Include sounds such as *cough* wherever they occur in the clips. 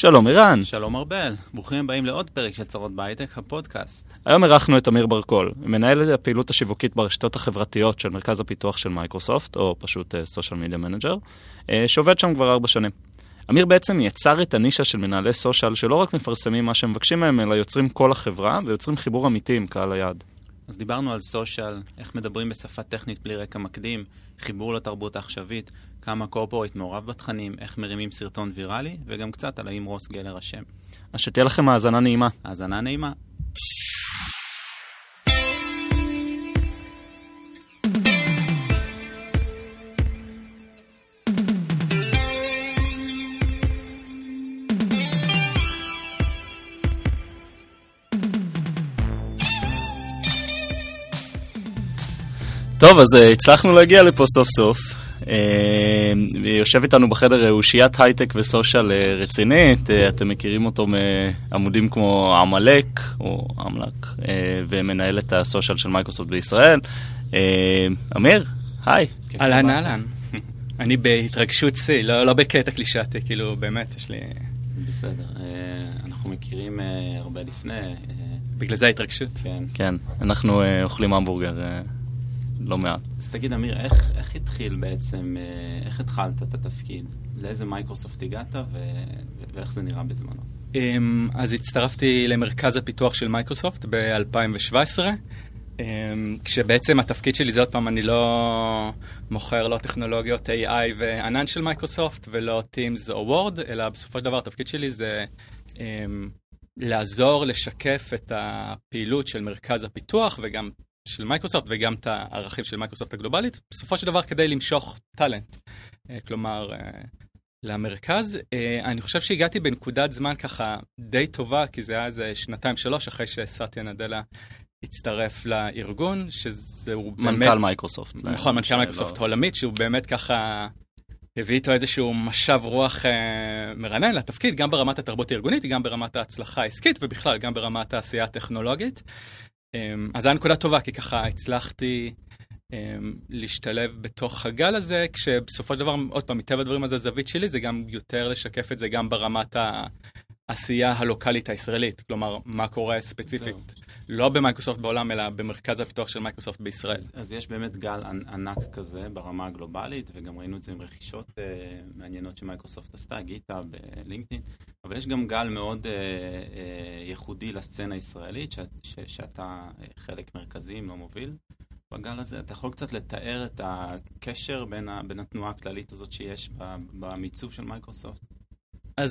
שלום ערן. שלום ארבל, ברוכים הבאים לעוד פרק של צרות בהייטק, הפודקאסט. היום אירחנו את אמיר ברקול, מנהל הפעילות השיווקית ברשתות החברתיות של מרכז הפיתוח של מייקרוסופט, או פשוט social media manager, שעובד שם כבר ארבע שנים. אמיר בעצם יצר את הנישה של מנהלי social שלא רק מפרסמים מה שהם מבקשים מהם, אלא יוצרים קול לחברה ויוצרים חיבור אמיתי עם קהל היעד. אז דיברנו על social, איך מדברים בשפה טכנית בלי רקע מקדים, חיבור לתרבות העכשווית, כמה קורפורט מעורב בתכנים, איך מרימים סרטון ויראלי, וגם קצת על האם רוס גלר אשם. אז שתהיה לכם האזנה נעימה. האזנה נעימה. טוב, אז uh, הצלחנו להגיע לפה סוף סוף. Uh, יושב איתנו בחדר אושיית הייטק ו social uh, רצינית, uh, אתם מכירים אותו מעמודים כמו עמלק, או עמלק, ומנהל את ה social של מייקרוסופט בישראל. אמיר, היי. אהלן אהלן. אני בהתרגשות שיא, לא, לא בקטע קלישאתי, כאילו באמת, יש לי... בסדר, אנחנו מכירים הרבה לפני. בגלל זה ההתרגשות? כן. כן, אנחנו אוכלים המבורגר. לא מעט. אז תגיד, אמיר, איך, איך התחיל בעצם, איך התחלת את התפקיד? לאיזה מייקרוסופט הגעת ו... ואיך זה נראה בזמנו? אז הצטרפתי למרכז הפיתוח של מייקרוסופט ב-2017, כשבעצם התפקיד שלי זה עוד פעם, אני לא מוכר לא טכנולוגיות AI וענן של מייקרוסופט ולא Teams או וורד, אלא בסופו של דבר התפקיד שלי זה לעזור לשקף את הפעילות של מרכז הפיתוח וגם של מייקרוסופט וגם את הערכים של מייקרוסופט הגלובלית, בסופו של דבר כדי למשוך talent. כלומר, למרכז. אני חושב שהגעתי בנקודת זמן ככה די טובה, כי זה היה איזה שנתיים שלוש אחרי שסטיה נדלה הצטרף לארגון, שזהו באמת... מנכ"ל מייקרוסופט. נכון, מנכ"ל מייקרוסופט עולמית, שהוא באמת ככה... הביא איתו איזשהו משב רוח אה, מרנן לתפקיד, גם ברמת התרבות הארגונית, גם ברמת ההצלחה העסקית, ובכלל גם ברמת העשייה הטכנולוגית. אז זו נקודה טובה, כי ככה הצלחתי להשתלב בתוך הגל הזה, כשבסופו של דבר, עוד פעם, מטבע הדברים הזה, הזווית שלי זה גם יותר לשקף את זה גם ברמת העשייה הלוקאלית הישראלית. כלומר, מה קורה ספציפית, לא במייקרוסופט בעולם, אלא במרכז הפיתוח של מייקרוסופט בישראל. אז, אז יש באמת גל ענק כזה ברמה הגלובלית, וגם ראינו את זה עם רכישות uh, מעניינות שמייקרוסופט עשתה, גיטהאב לינקדאין, אבל יש גם גל מאוד uh, uh, ייחודי לסצנה הישראלית, ש, ש, שאתה חלק מרכזי, אם לא מוביל. בגל הזה, אתה יכול קצת לתאר את הקשר בין, ה, בין התנועה הכללית הזאת שיש במיצוב של מייקרוסופט? אז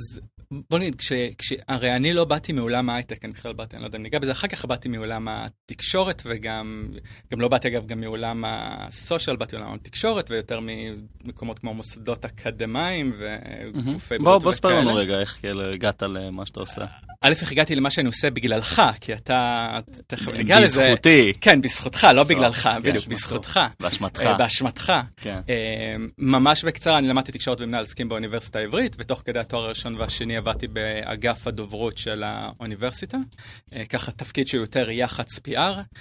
בוא נגיד, כש, כש, הרי אני לא באתי מעולם ההייטק, אני בכלל באתי, אני לא יודע אם ניגע בזה, אחר כך באתי מעולם התקשורת וגם, גם לא באתי אגב גם מעולם הסושיאל, באתי מעולם התקשורת ויותר ממקומות כמו מוסדות אקדמיים וגופי בריאות בוא ספר לנו רגע איך כאילו הגעת למה שאתה עושה. א', איך הגעתי למה שאני עושה בגללך, כי אתה, תכף ניגע לזה. בזכותי. כן, בזכותך, לא בגללך, בדיוק, בזכותך. באשמתך. באשמתך. ממש בקצרה, אני למדתי תקשורת ומנהל עסקים באוניברסיטה העברית, ותוך כדי התואר הראשון והשני עבדתי באגף הדוברות של האוניברסיטה, ככה תפקיד שהוא יותר יח"צ PR,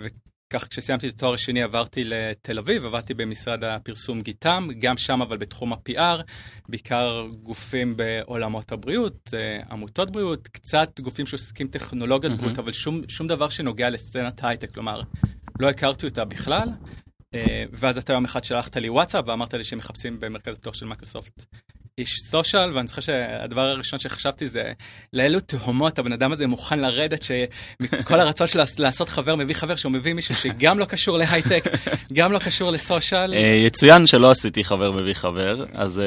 וכך כשסיימתי את התואר השני עברתי לתל אביב, עבדתי במשרד הפרסום גיטם, גם שם אבל בתחום ה-PR, בעיקר גופים בעולמות הבריאות, עמותות בריאות, קצת גופים שעוסקים טכנולוגיות mm-hmm. בריאות, אבל שום, שום דבר שנוגע לסצנת הייטק, כלומר, לא הכרתי אותה בכלל. ואז אתה יום אחד שלחת לי וואטסאפ ואמרת לי שמחפשים במרכז הפיתוח של מייקרוסופט איש social, ואני זוכר שהדבר הראשון שחשבתי זה לאילו תהומות הבן אדם הזה מוכן לרדת, שכל הרצון שלו לעשות חבר מביא חבר, שהוא מביא מישהו שגם לא קשור להייטק, *laughs* גם לא קשור לסושיאל. יצוין שלא עשיתי חבר מביא חבר, אז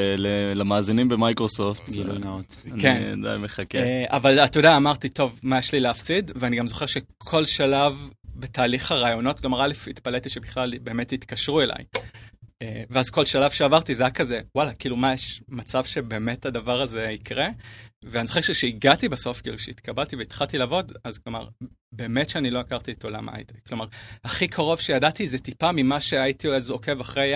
למאזינים במייקרוסופט, גילוי נאות. כן. אני די מחכה. אבל אתה יודע, אמרתי, טוב, מה יש לי להפסיד? ואני גם זוכר שכל שלב בתהליך הרעיונות, כלומר, א', התפלאתי שבכלל באמת התקשרו אליי. ואז כל שלב שעברתי זה היה כזה, וואלה, כאילו מה, יש מצב שבאמת הדבר הזה יקרה? ואני זוכר שכשהגעתי בסוף, כאילו שהתקבלתי והתחלתי לעבוד, אז כלומר, באמת שאני לא הכרתי את עולם ההייטק. כלומר, הכי קרוב שידעתי זה טיפה ממה שהייתי אז עוקב אחרי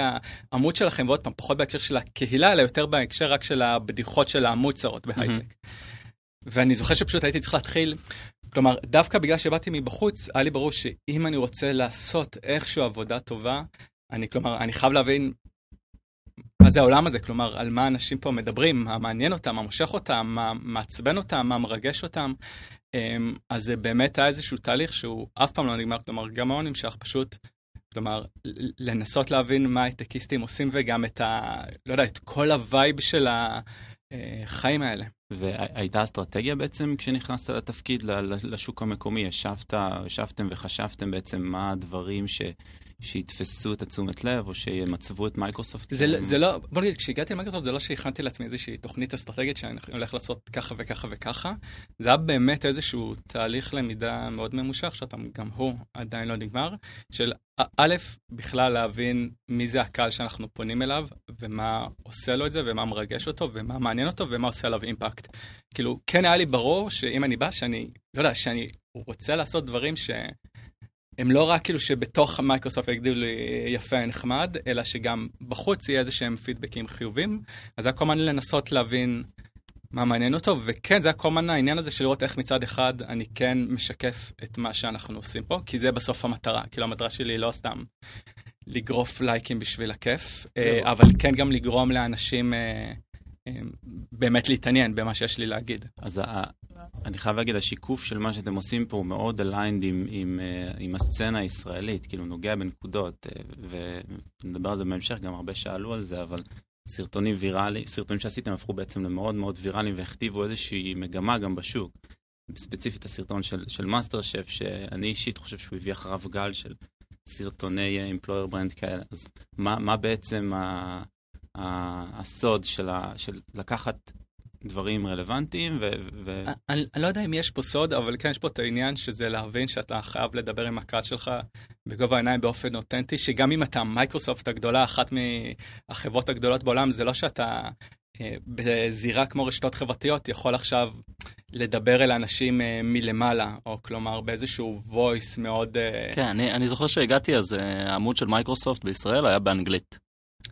העמוד שלכם, ועוד פעם, פחות בהקשר של הקהילה, אלא יותר בהקשר רק של הבדיחות של העמוד צרות בהייטק. ואני זוכר שפשוט הייתי צריך להתחיל, כלומר, דווקא בגלל שבאתי מבחוץ, היה לי ברור שאם אני רוצה לעשות איכשהו עבודה טובה, אני, כלומר, אני חייב להבין מה זה העולם הזה, כלומר, על מה אנשים פה מדברים, מה מעניין אותם, מה מושך אותם, מה מעצבן אותם, מה מרגש אותם. אמ, אז זה באמת היה איזשהו תהליך שהוא אף פעם לא נגמר, כלומר, גם מאוד נמשך, פשוט, כלומר, לנסות להבין מה הייטקיסטים עושים וגם את ה... לא יודע, את כל ה vibe של החיים האלה. והייתה אסטרטגיה בעצם כשנכנסת לתפקיד לשוק המקומי, ישבת, ישבתם וחשבתם בעצם מה הדברים ש... שיתפסו את התשומת לב או שימצבו את מייקרוסופט? זה, זה לא, בוא נגיד, כשהגעתי למייקרוסופט זה לא שהכנתי לעצמי איזושהי תוכנית אסטרטגית שאני הולך לעשות ככה וככה וככה. זה היה באמת איזשהו תהליך למידה מאוד ממושך, שאתה גם הוא עדיין לא נגמר, של א', בכלל להבין מי זה הקהל שאנחנו פונים אליו, ומה עושה לו את זה, ומה מרגש אותו, ומה מעניין אותו, ומה עושה עליו אימפקט. כאילו, כן היה לי ברור שאם אני בא, שאני, לא יודע, שאני רוצה לעשות דברים ש... הם לא רק כאילו שבתוך מייקרוסופט יגדילו לי יפה נחמד, אלא שגם בחוץ יהיה איזה שהם פידבקים חיובים. אז זה היה כל הזמן לנסות להבין מה מעניין אותו, וכן, זה היה כל הזמן העניין הזה של לראות איך מצד אחד אני כן משקף את מה שאנחנו עושים פה, כי זה בסוף המטרה. כאילו המטרה שלי היא לא סתם לגרוף לייקים בשביל הכיף, אה, אבל כן גם לגרום לאנשים אה, אמ, באמת להתעניין במה שיש לי להגיד. אז אני חייב להגיד, השיקוף של מה שאתם עושים פה הוא מאוד aligned עם, עם, אה, עם הסצנה הישראלית, כאילו נוגע בנקודות, אה, ונדבר על זה בהמשך, גם הרבה שאלו על זה, אבל סרטונים ויראליים, סרטונים שעשיתם הפכו בעצם למאוד מאוד ויראליים והכתיבו איזושהי מגמה גם בשוק. ספציפית הסרטון של, של מאסטר שף, שאני אישית חושב שהוא הביא אחריו גל של סרטוני employer brand כאלה. אז מה, מה בעצם ה... הסוד של, ה, של לקחת דברים רלוונטיים ו... ו... אני, אני לא יודע אם יש פה סוד, אבל כן יש פה את העניין שזה להבין שאתה חייב לדבר עם הקהל שלך בגובה העיניים באופן אותנטי, שגם אם אתה מייקרוסופט הגדולה, אחת מהחברות הגדולות בעולם, זה לא שאתה אה, בזירה כמו רשתות חברתיות יכול עכשיו לדבר אל אנשים אה, מלמעלה, או כלומר באיזשהו voice מאוד... אה... כן, אני, אני זוכר שהגעתי אז, אה, העמוד של מייקרוסופט בישראל היה באנגלית.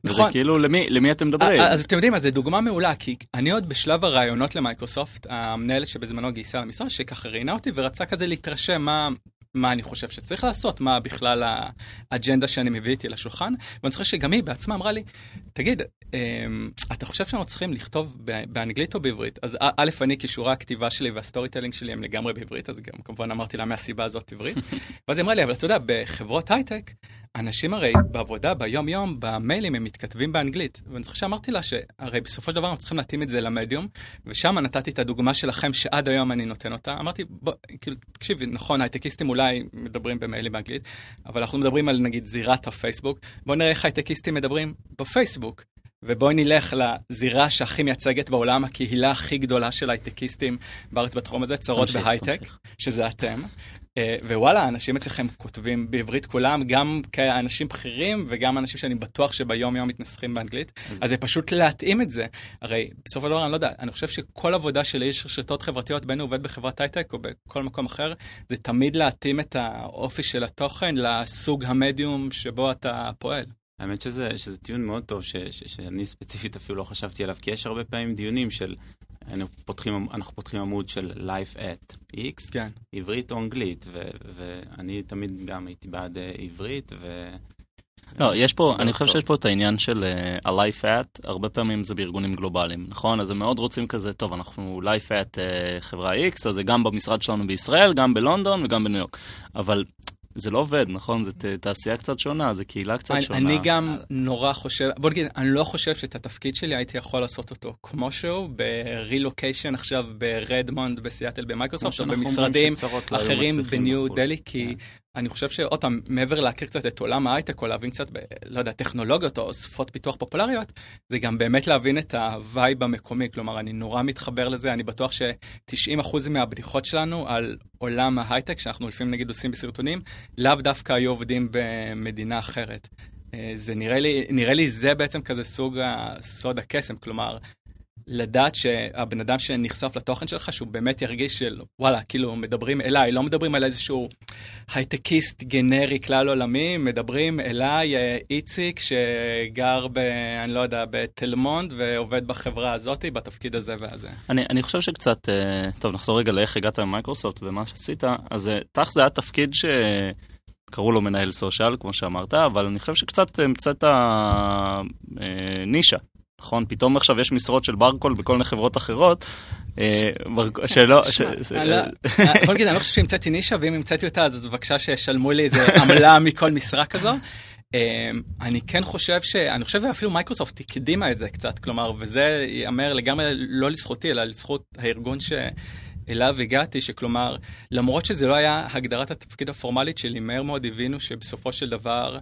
נכון. וזה כאילו, למי, למי אתם מדברים? אז אתם יודעים, אז זו דוגמה מעולה, כי אני עוד בשלב הרעיונות למייקרוסופט, המנהלת שבזמנו גייסה למשרד, שככה ראיינה אותי ורצה כזה להתרשם מה, מה אני חושב שצריך לעשות, מה בכלל האג'נדה שאני מביא איתי לשולחן. ואני זוכר שגם היא בעצמה אמרה לי, תגיד, אמ, אתה חושב שאנחנו צריכים לכתוב באנגלית או בעברית? אז א', אני כישורי הכתיבה שלי וה storytelling שלי הם לגמרי בעברית, אז גם כמובן אמרתי לה מהסיבה הזאת עברית. *laughs* ואז היא אמרה לי, אבל אתה יודע, בחברות הייטק, אנשים הרי בעבודה, ביום יום, במיילים הם מתכתבים באנגלית. ואני זוכר שאמרתי לה שהרי בסופו של דבר אנחנו צריכים להתאים את זה למדיום, ושם נתתי את הדוגמה שלכם שעד היום אני נותן אותה. אמרתי, בוא, כאילו, תקשיבי, נכון, הייטקיסטים אולי מדברים במיילים באנגלית, אבל אנחנו מדברים על נגיד זירת הפייסבוק. בוא נראה איך הייטקיסטים מדברים בפייסבוק. ובואי נלך לזירה שהכי מייצגת בעולם, הקהילה הכי גדולה של הייטקיסטים בארץ בתחום הזה, צרות בהייטק, שזה אתם. אה, ווואלה, אנשים אצלכם כותבים בעברית כולם, גם כאנשים בכירים וגם אנשים שאני בטוח שביום יום מתנסחים באנגלית, אז זה פשוט להתאים את זה. הרי בסופו של דבר, אני לא יודע, אני חושב שכל עבודה של איש רשתות חברתיות, בין הוא עובד בחברת הייטק או בכל מקום אחר, זה תמיד להתאים את האופי של התוכן לסוג המדיום שבו אתה פועל. האמת שזה, שזה טיעון מאוד טוב, ש, ש, שאני ספציפית אפילו לא חשבתי עליו, כי יש הרבה פעמים דיונים של, פותחים, אנחנו פותחים עמוד של Life at X, כן. עברית או אנגלית, ו, ואני תמיד גם הייתי בעד uh, עברית, ו... לא, יש פה, אני חושב שיש פה את העניין של uh, ה-Life at, הרבה פעמים זה בארגונים גלובליים, נכון? אז הם מאוד רוצים כזה, טוב, אנחנו Life at uh, חברה X, אז זה גם במשרד שלנו בישראל, גם בלונדון וגם בניו יורק. אבל זה לא עובד, נכון? זו תעשייה קצת שונה, זו קהילה קצת אני, שונה. אני גם נורא חושב, בוא נגיד, אני לא חושב שאת התפקיד שלי הייתי יכול לעשות אותו כמו שהוא, ברילוקיישן עכשיו ברדמונד, בסיאטל, במייקרוסופט, או במשרדים לא אחרים בניו דלי, כי... אני חושב שעוד פעם, מעבר להכיר קצת את עולם ההייטק, או להבין קצת, ב, לא יודע, טכנולוגיות או שפות פיתוח פופולריות, זה גם באמת להבין את ה vibe המקומי. כלומר, אני נורא מתחבר לזה, אני בטוח ש-90% מהבדיחות שלנו על עולם ההייטק, שאנחנו לפעמים נגיד עושים בסרטונים, לאו דווקא היו עובדים במדינה אחרת. אה, זה נראה לי, נראה לי זה בעצם כזה סוג סוד הקסם, כלומר, לדעת שהבן אדם שנחשף לתוכן שלך, שהוא באמת ירגיש של וואלה, כאילו מדברים אליי, לא מדברים על איזשהו הייטקיסט גנרי כלל עולמי, מדברים אליי, אה, איציק שגר ב... אני לא יודע, בתל מונד ועובד בחברה הזאת בתפקיד הזה והזה. אני, אני חושב שקצת, אה, טוב נחזור רגע לאיך הגעת למייקרוסופט ומה שעשית, אז אה, תכף זה היה תפקיד ש... קראו לו מנהל סושיאל, כמו שאמרת, אבל אני חושב שקצת המצאת נישה. נכון? פתאום עכשיו יש משרות של ברקול בכל מיני חברות אחרות, שלא... בוא נגיד, אני לא חושב שהמצאתי נישה, ואם המצאתי אותה, אז בבקשה שישלמו לי איזה עמלה *laughs* מכל משרה כזו. אני כן חושב ש... אני חושב שאפילו מייקרוסופט הקדימה את זה קצת, כלומר, וזה ייאמר לגמרי לא לזכותי, אלא לזכות הארגון ש... אליו הגעתי, שכלומר, למרות שזה לא היה הגדרת התפקיד הפורמלית שלי, מהר מאוד הבינו שבסופו של דבר,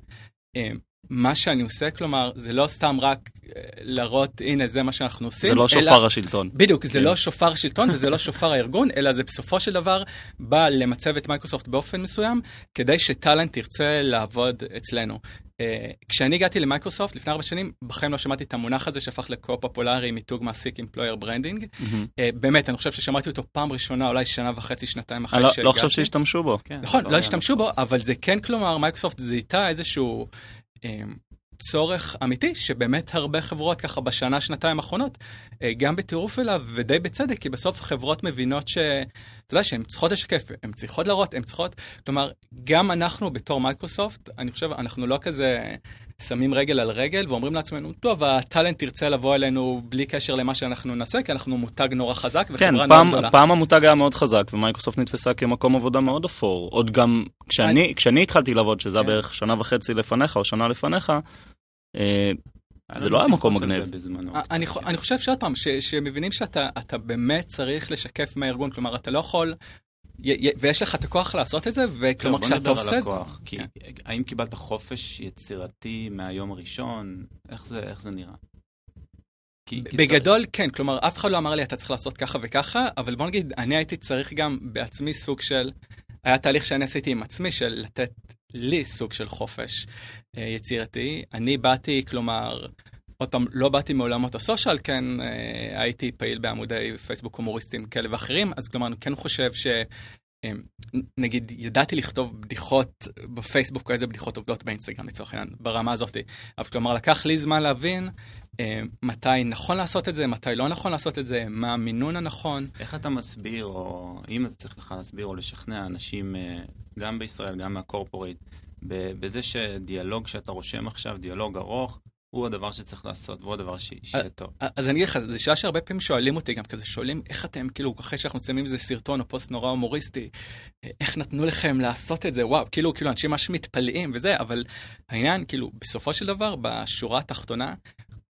מה שאני עושה, כלומר, זה לא סתם רק אה, להראות, הנה, זה מה שאנחנו עושים. זה לא שופר אלא, השלטון. בדיוק, כן. זה לא שופר השלטון וזה לא שופר הארגון, *laughs* אלא זה בסופו של דבר בא למצב את מייקרוסופט באופן מסוים, כדי ש talent ירצה לעבוד אצלנו. Uh, כשאני הגעתי למייקרוסופט לפני ארבע שנים, בחיים לא שמעתי את המונח הזה שהפך לכה פופולרי מיתוג מעסיק employer branding. Mm-hmm. Uh, באמת, אני חושב ששמעתי אותו פעם ראשונה, אולי שנה וחצי, שנתיים אחרי שהגעתי. אני לא, לא חושב שהשתמשו בו. כן, נכון, לא, לא השתמשו בו, אבל זה כן, כלומר, מייקרוסופט זיהתה איזשהו... אמ, צורך אמיתי שבאמת הרבה חברות ככה בשנה שנתיים האחרונות אה, גם בטירוף אליו ודי בצדק כי בסוף חברות מבינות שאתה יודע שהן צריכות לשקף הן צריכות להראות הן צריכות כלומר גם אנחנו בתור מייקרוסופט אני חושב אנחנו לא כזה שמים רגל על רגל ואומרים לעצמנו טוב ה talent תרצה לבוא אלינו בלי קשר למה שאנחנו נעשה כי אנחנו מותג נורא חזק וחברה כן, פעם, גדולה. פעם המותג היה מאוד חזק ומייקרוסופט נתפסה כמקום עבודה מאוד אפור עוד גם כשאני אני... כשאני התחלתי לעבוד שזה כן. בערך שנה וחצי לפניך או שנה לפניך. אה, זה לא היה מקום מגניב. אה, אני חושב שעוד פעם, שמבינים שאתה באמת צריך לשקף מהארגון, כלומר אתה לא יכול, ויש לך את הכוח לעשות את זה, וכלומר כשאתה עושה את זה. כן. האם קיבלת חופש יצירתי מהיום הראשון? איך זה נראה? בגדול כן, כלומר אף אחד לא אמר לי אתה צריך לעשות ככה וככה, אבל בוא נגיד, אני הייתי צריך גם בעצמי סוג של, היה תהליך שאני עשיתי עם עצמי של לתת לי סוג של חופש אה, יצירתי. אני באתי, כלומר, עוד פעם, לא באתי מעולמות הסושיאל, כן, אה, הייתי פעיל בעמודי פייסבוק הומוריסטים כאלה ואחרים, אז כלומר, אני כן חושב ש... אה, נגיד ידעתי לכתוב בדיחות בפייסבוק איזה בדיחות עובדות באינסטגרם לצורך העניין ברמה הזאת אבל כלומר לקח לי זמן להבין אה, מתי נכון לעשות את זה מתי לא נכון לעשות את זה מה המינון הנכון. איך אתה מסביר או אם אתה צריך לך להסביר או לשכנע אנשים גם בישראל גם מהקורפורייט בזה שדיאלוג שאתה רושם עכשיו דיאלוג ארוך הוא הדבר שצריך לעשות, והוא הדבר שיהיה טוב. אז אני אגיד לך, זו שאלה שהרבה פעמים שואלים אותי גם כזה, שואלים איך אתם, כאילו, אחרי שאנחנו שמים איזה סרטון או פוסט נורא הומוריסטי, איך נתנו לכם לעשות את זה, וואו, כאילו, כאילו, אנשים ממש מתפלאים וזה, אבל העניין, כאילו, בסופו של דבר, בשורה התחתונה,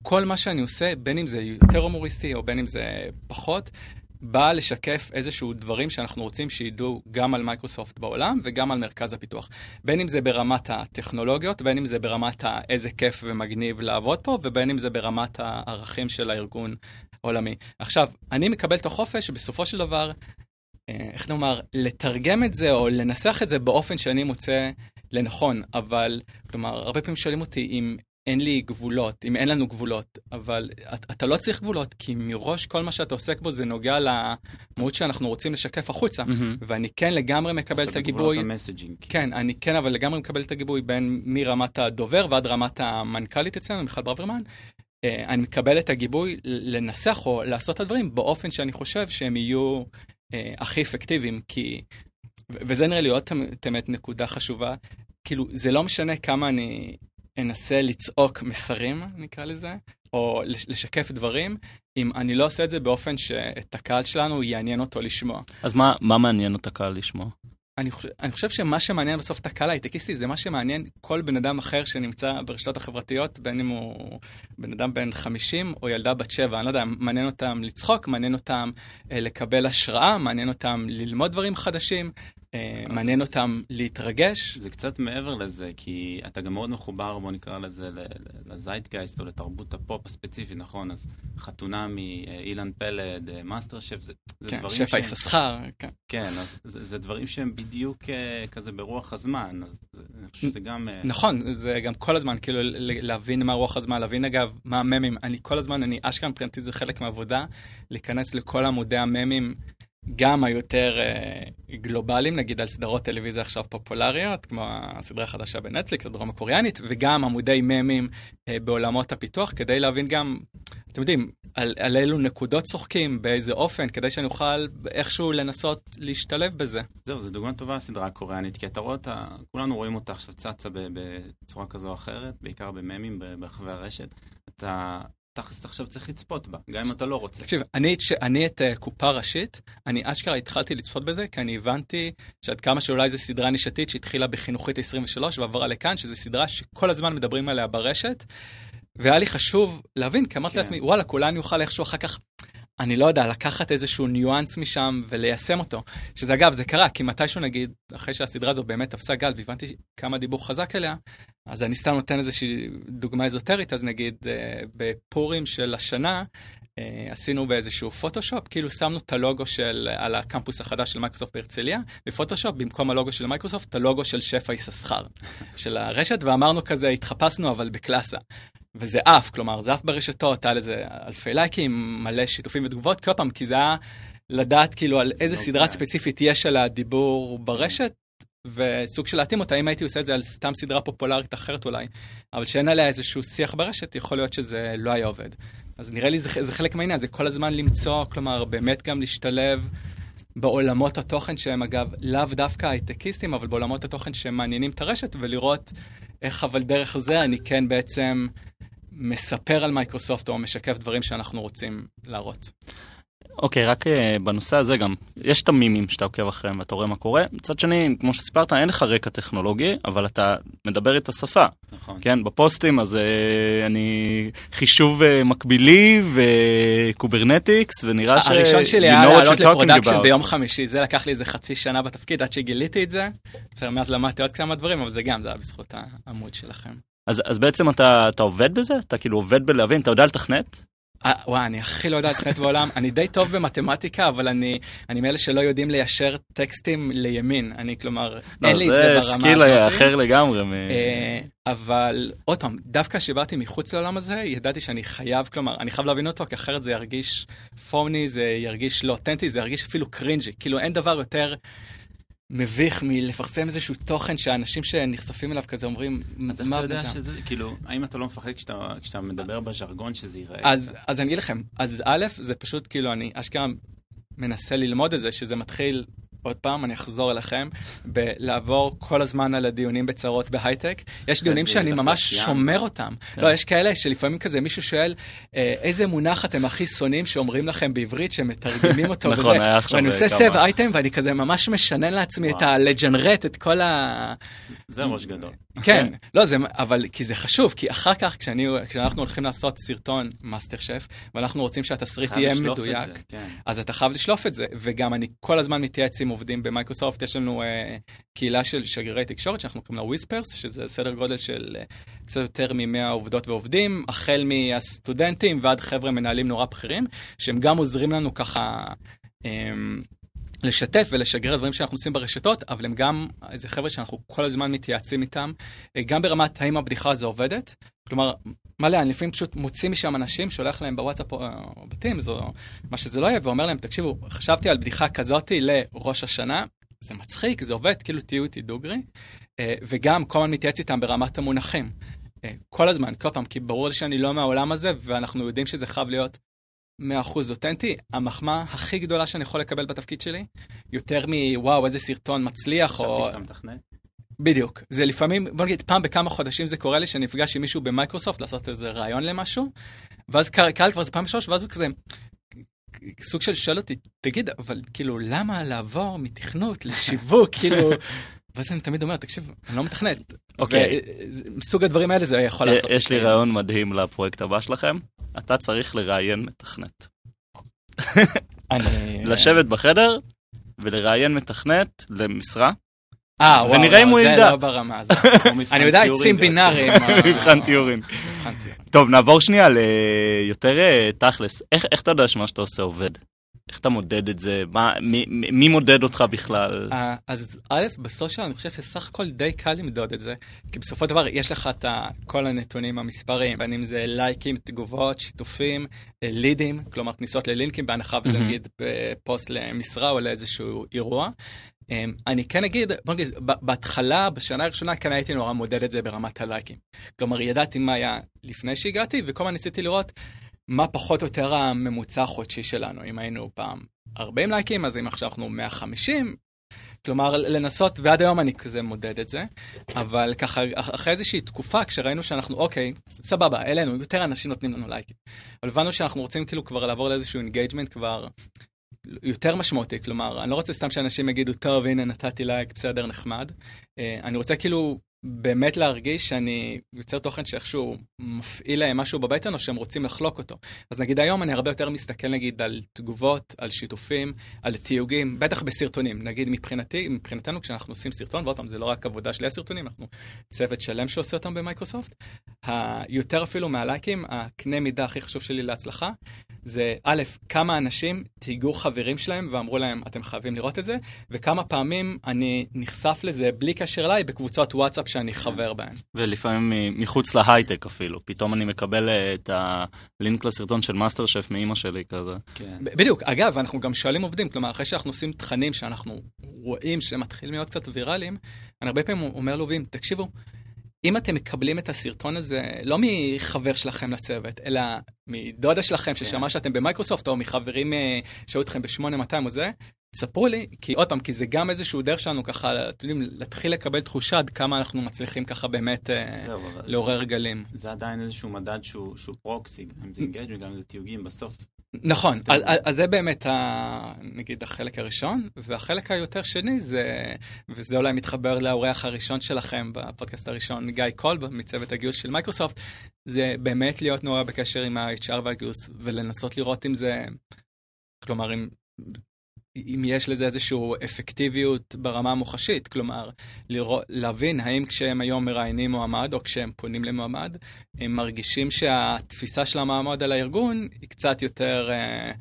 כל מה שאני עושה, בין אם זה יותר הומוריסטי או בין אם זה פחות, באה לשקף איזשהו דברים שאנחנו רוצים שידעו גם על מייקרוסופט בעולם וגם על מרכז הפיתוח. בין אם זה ברמת הטכנולוגיות, בין אם זה ברמת איזה כיף ומגניב לעבוד פה, ובין אם זה ברמת הערכים של הארגון העולמי. עכשיו, אני מקבל את החופש בסופו של דבר, אה, איך נאמר, לתרגם את זה או לנסח את זה באופן שאני מוצא לנכון, אבל, כלומר, הרבה פעמים שואלים אותי אם אין לי גבולות, אם אין לנו גבולות, אבל אתה לא צריך גבולות, כי מראש כל מה שאתה עוסק בו זה נוגע למהות שאנחנו רוצים לשקף החוצה, mm-hmm. ואני כן לגמרי מקבל את הגיבוי, כן, אני כן אבל לגמרי מקבל את הגיבוי בין מרמת הדובר ועד רמת המנכ"לית אצלנו, מיכל ברוורמן, אה, אני מקבל את הגיבוי לנסח או לעשות את הדברים באופן שאני חושב שהם יהיו אה, הכי אפקטיביים, כי, וזה נראה לי עוד תמת נקודה חשובה, כאילו זה לא משנה כמה אני אנסה לצעוק מסרים, נקרא לזה, או לשקף דברים, אם אני לא עושה את זה באופן שאת הקהל שלנו יעניין אותו לשמוע. אז מה, מה מעניין את הקהל לשמוע? אני חושב, אני חושב שמה שמעניין בסוף את הקהל ההייטקיסטי זה מה שמעניין כל בן אדם אחר שנמצא ברשתות החברתיות, בין אם הוא בן אדם בן 50 או ילדה בת 7, אני לא יודע, מעניין אותם לצחוק, מעניין אותם אה, לקבל השראה, מעניין אותם ללמוד דברים חדשים, מעניין אותם להתרגש. זה קצת מעבר לזה, כי אתה גם מאוד מחובר, בוא נקרא לזה, לזייטגייסט או לתרבות הפופ הספציפי, נכון? אז חתונה מאילן פלד, מאסטר שף, זה, זה כן, דברים שהם... שפע יששכר, כן. כן, אז זה, זה דברים שהם בדיוק כזה ברוח הזמן, אז אני חושב שזה גם... נכון, זה גם כל הזמן, כאילו להבין מה רוח הזמן, להבין אגב מה הממים. אני כל הזמן, אני אשכרה מבחינתי זה חלק מהעבודה, להיכנס לכל עמודי הממים. גם היותר גלובליים, נגיד על סדרות טלוויזיה עכשיו פופולריות, כמו הסדרה החדשה בנטפליקס, הדרום הקוריאנית, וגם עמודי ממים בעולמות הפיתוח, כדי להבין גם, אתם יודעים, על, על אילו נקודות צוחקים, באיזה אופן, כדי שאני אוכל איכשהו לנסות להשתלב בזה. זהו, זו דוגמה טובה, הסדרה הקוריאנית, כי אתה רואה אותה, כולנו רואים אותה עכשיו צצה בצורה כזו או אחרת, בעיקר בממים ברחבי הרשת. אתה תכלס עכשיו צריך לצפות בה, גם אם אתה לא רוצה. תקשיב, אני, אני את uh, קופה ראשית, אני אשכרה התחלתי לצפות בזה, כי אני הבנתי שעד כמה שאולי זו סדרה נישתית שהתחילה בחינוכית 23 ועברה לכאן, שזו סדרה שכל הזמן מדברים עליה ברשת, והיה לי חשוב להבין, כי אמרתי כן. לעצמי, וואלה, כולנו יוכל איכשהו אחר כך אני לא יודע, לקחת איזשהו ניואנס משם וליישם אותו. שזה אגב, זה קרה, כי מתישהו נגיד, אחרי שהסדרה הזו באמת תפסה גל והבנתי כמה דיבור חזק אליה, אז אני סתם נותן איזושהי דוגמה אזוטרית, אז נגיד אה, בפורים של השנה, אה, עשינו באיזשהו פוטושופ, כאילו שמנו את הלוגו של, על הקמפוס החדש של מייקרוסופט בהרצליה, בפוטושופ, במקום הלוגו של מייקרוסופט, את הלוגו של שפע יששכר של הרשת, ואמרנו כזה, התחפשנו אבל בקלאסה. וזה עף, כלומר, זה עף ברשתות, היה לזה אלפי לייקים, מלא שיתופים ותגובות, כל פעם, כי זה היה לדעת כאילו על איזה לא סדרה ספציפית יש על הדיבור ברשת, וסוג של להתאים אותה, אם הייתי עושה את זה על סתם סדרה פופולרית אחרת אולי, אבל שאין עליה איזשהו שיח ברשת, יכול להיות שזה לא היה עובד. אז נראה לי זה, זה חלק מהעניין, זה כל הזמן למצוא, כלומר, באמת גם להשתלב בעולמות התוכן שהם אגב לאו דווקא הייטקיסטים, אבל בעולמות התוכן שמעניינים את הרשת, ולראות איך אבל דרך זה אני כן בעצם מספר על מייקרוסופט או משקף דברים שאנחנו רוצים להראות. אוקיי, okay, רק uh, בנושא הזה גם, יש את הממים שאתה עוקב אחריהם ואתה רואה מה קורה. מצד שני, כמו שסיפרת, אין לך רקע טכנולוגי, אבל אתה מדבר את השפה. נכון. כן, בפוסטים, אז uh, אני חישוב uh, מקבילי ו Kubernetes, ונראה ש... הראשון שלי היה לעלות ל production ביום חמישי, זה לקח לי איזה חצי שנה בתפקיד עד שגיליתי את זה. בסדר, מאז למדתי עוד כמה דברים, אבל זה גם, זה היה בזכות העמוד שלכם. אז, אז בעצם אתה, אתה עובד בזה? אתה כאילו עובד בלהבין? אתה יודע לתכנת? אה, וואי, אני הכי לא יודע לתכנת בעולם, אני די טוב במתמטיקה, אבל אני, אני מאלה שלא יודעים ליישר טקסטים לימין, אני כלומר, לא, אין לי את זה ברמה הזאת. זה skill אחר לגמרי. מ... אה, אבל עוד פעם, דווקא כשבאתי מחוץ לעולם הזה, ידעתי שאני חייב, כלומר, אני חייב להבין אותו, כי אחרת זה ירגיש phony, זה ירגיש לא אותנטי, זה ירגיש אפילו cringy, כאילו אין דבר יותר... מביך מלפרסם איזשהו תוכן שאנשים שנחשפים אליו כזה אומרים, אז איך אתה יודע שזה, כאילו, האם אתה לא מפחד כשאתה, כשאתה מדבר בז'רגון שזה ייראה? אז, אז אני אגיד לכם, אז א', זה פשוט כאילו, אני אשכרה מנסה ללמוד את זה, שזה מתחיל עוד פעם, אני אחזור אליכם, בלעבור כל הזמן על הדיונים בצרות בהייטק. יש דיונים שאני ממש שומר אותם. כן. לא, יש כאלה שלפעמים כזה מישהו שואל, אה, איזה מונח אתם הכי שונאים שאומרים לכם בעברית, שמתרגמים אותו *laughs* וזה. נכון, היה עכשיו ואני עושה סב אייטם, ואני כזה ממש משנן לעצמי את ה-לג'נרט, את כל ה... זה ראש גדול. כן, לא, זה, אבל כי זה חשוב, כי אחר כך, כשאני, כשאנחנו הולכים לעשות סרטון מאסטר שף, ואנחנו רוצים שהתסריט יהיה מדויק, זה, כן. אז אתה חייב לשלוף את זה, וגם אני כל הזמן מתייעץ עם עובדים במייקרוסופט, יש לנו אה, קהילה של שגרירי תקשורת שאנחנו קוראים לה Whisperers, שזה סדר גודל של אה, קצת יותר מ-100 עובדות ועובדים, החל מהסטודנטים ועד חבר'ה מנהלים נורא בכירים, שהם גם עוזרים לנו ככה... אה, לשתף ולשגר דברים שאנחנו עושים ברשתות, אבל הם גם איזה חבר'ה שאנחנו כל הזמן מתייעצים איתם, אה, גם ברמת האם הבדיחה הזו עובדת. כלומר, מלא, אני לפעמים פשוט מוציא משם אנשים, שולח להם בוואטסאפ או בטימס או מה שזה לא יהיה, ואומר להם, תקשיבו, חשבתי על בדיחה כזאתי לראש השנה, זה מצחיק, זה עובד, כאילו תהיו איתי דוגרי, אה, וגם כל הזמן מתייעץ איתם ברמת המונחים. אה, כל הזמן, כל פעם, כי ברור לי שאני לא מהעולם הזה, ואנחנו יודעים שזה חייב להיות 100% אותנטי, המחמאה הכי גדולה שאני יכול לקבל בתפקיד שלי, יותר מוואו איזה סרטון מצליח או... חשבתי שאתה מתכנת. בדיוק, זה לפעמים, בוא נגיד פעם בכמה חודשים זה קורה לי שאני נפגש עם מישהו במייקרוסופט לעשות איזה רעיון למשהו, ואז קהל כבר זה פעם בשלוש, ואז הוא כזה, סוג של שואל אותי, תגיד, אבל כאילו למה לעבור מתכנות לשיווק, *laughs* כאילו, ואז אני תמיד אומר, תקשיב, אני לא מתכנת. אוקיי. מסוג הדברים האלה זה יכול לעשות. יש לי רעיון מדהים לפרויקט הבא שלכם, אתה צריך לראיין מתכנת. *laughs* לשבת בחדר ולראיין מתכנת למשרה. אה, וואו, ונראה אם הוא ידע. זה לא ברמה הזאת. *laughs* אני יודע עצים בינאריים. *laughs* מבחן טיורין. טוב, נעבור שנייה ליותר אה, תכלס. איך אתה יודע שמה שאתה עושה עובד? איך אתה מודד את זה? מה, מי, מי מודד אותך בכלל? Uh, אז א', בסושיאל אני חושב שסך הכל די קל למדוד את זה, כי בסופו של דבר יש לך את כל הנתונים המספריים, בין אם זה לייקים, תגובות, שיתופים, לידים, כלומר כניסות ללינקים, בהנחה וזה נגיד בפוסט למשרה או לאיזשהו אירוע. Um, אני כן אגיד, בוא נגיד, בהתחלה, בשנה הראשונה, כן הייתי נורא מודד את זה ברמת הלייקים. כלומר, ידעתי מה היה לפני שהגעתי, וכל הזמן ניסיתי לראות מה פחות או יותר הממוצע החודשי שלנו, אם היינו פעם 40 לייקים, אז אם עכשיו אנחנו 150, כלומר לנסות, ועד היום אני כזה מודד את זה, אבל ככה אחרי איזושהי תקופה, כשראינו שאנחנו, אוקיי, סבבה, אלינו, יותר אנשים נותנים לנו לייקים. אבל הבנו שאנחנו רוצים כאילו כבר לעבור לאיזשהו engagement כבר יותר משמעותי, כלומר, אני לא רוצה סתם שאנשים יגידו, טוב, הנה נתתי לייק, בסדר, נחמד. אה, אני רוצה כאילו באמת להרגיש שאני יוצר תוכן שאיכשהו מפעיל להם משהו בבטן או שהם רוצים לחלוק אותו. אז נגיד היום אני הרבה יותר מסתכל נגיד על תגובות, על שיתופים, על תיוגים, בטח בסרטונים. נגיד מבחינתי, מבחינתנו כשאנחנו עושים סרטון, ועוד פעם זה לא רק עבודה שלי הסרטונים, אנחנו צוות שלם שעושה אותם במייקרוסופט. היותר אפילו מהלייקים, הקנה מידה הכי חשוב שלי להצלחה, זה א', כמה אנשים תהיגו חברים שלהם ואמרו להם, אתם חייבים לראות את זה, וכמה פעמים אני נחשף לזה בלי קשר אליי בקבוצות וואטסאפ שאני חבר בהן. ולפעמים מחוץ להייטק אפילו, פתאום אני מקבל אה, את הלינק לסרטון של מאסטר שף מאימא שלי כזה. כן. בדיוק, אגב, אנחנו גם שואלים עובדים, כלומר, אחרי שאנחנו עושים תכנים שאנחנו רואים שמתחילים להיות קצת ויראליים, אני הרבה פעמים אומר לעובדים, תקשיבו, אם אתם מקבלים את הסרטון הזה לא מחבר שלכם לצוות, אלא מדודה שלכם כן. ששמע שאתם במייקרוסופט, או מחברים אה, שהיו אתכם ב-8200 או זה, ספרו לי, כי עוד פעם, כי זה גם איזשהו דרך שלנו ככה, אתם יודעים, להתחיל לקבל תחושה עד כמה אנחנו מצליחים ככה באמת אה, זהו, לעורר גלים. זה עדיין איזשהו מדד שהוא, שהוא proxy, אם זה engagement, גם אם זה תיוגים, בסוף נכון, אז, אז זה באמת, ה, נגיד, החלק הראשון, והחלק היותר שני זה, וזה אולי מתחבר לאורח הראשון שלכם בפודקאסט הראשון, גיא קולב, מצוות הגיוס של מייקרוסופט, זה באמת להיות נורא בקשר עם ה-HR והגיוס, ולנסות לראות אם זה, כלומר, אם אם יש לזה איזושהי אפקטיביות ברמה המוחשית, כלומר, לראות, להבין האם כשהם היום מראיינים מועמד או כשהם פונים למועמד, הם מרגישים שהתפיסה של המועמד על הארגון היא קצת יותר אה,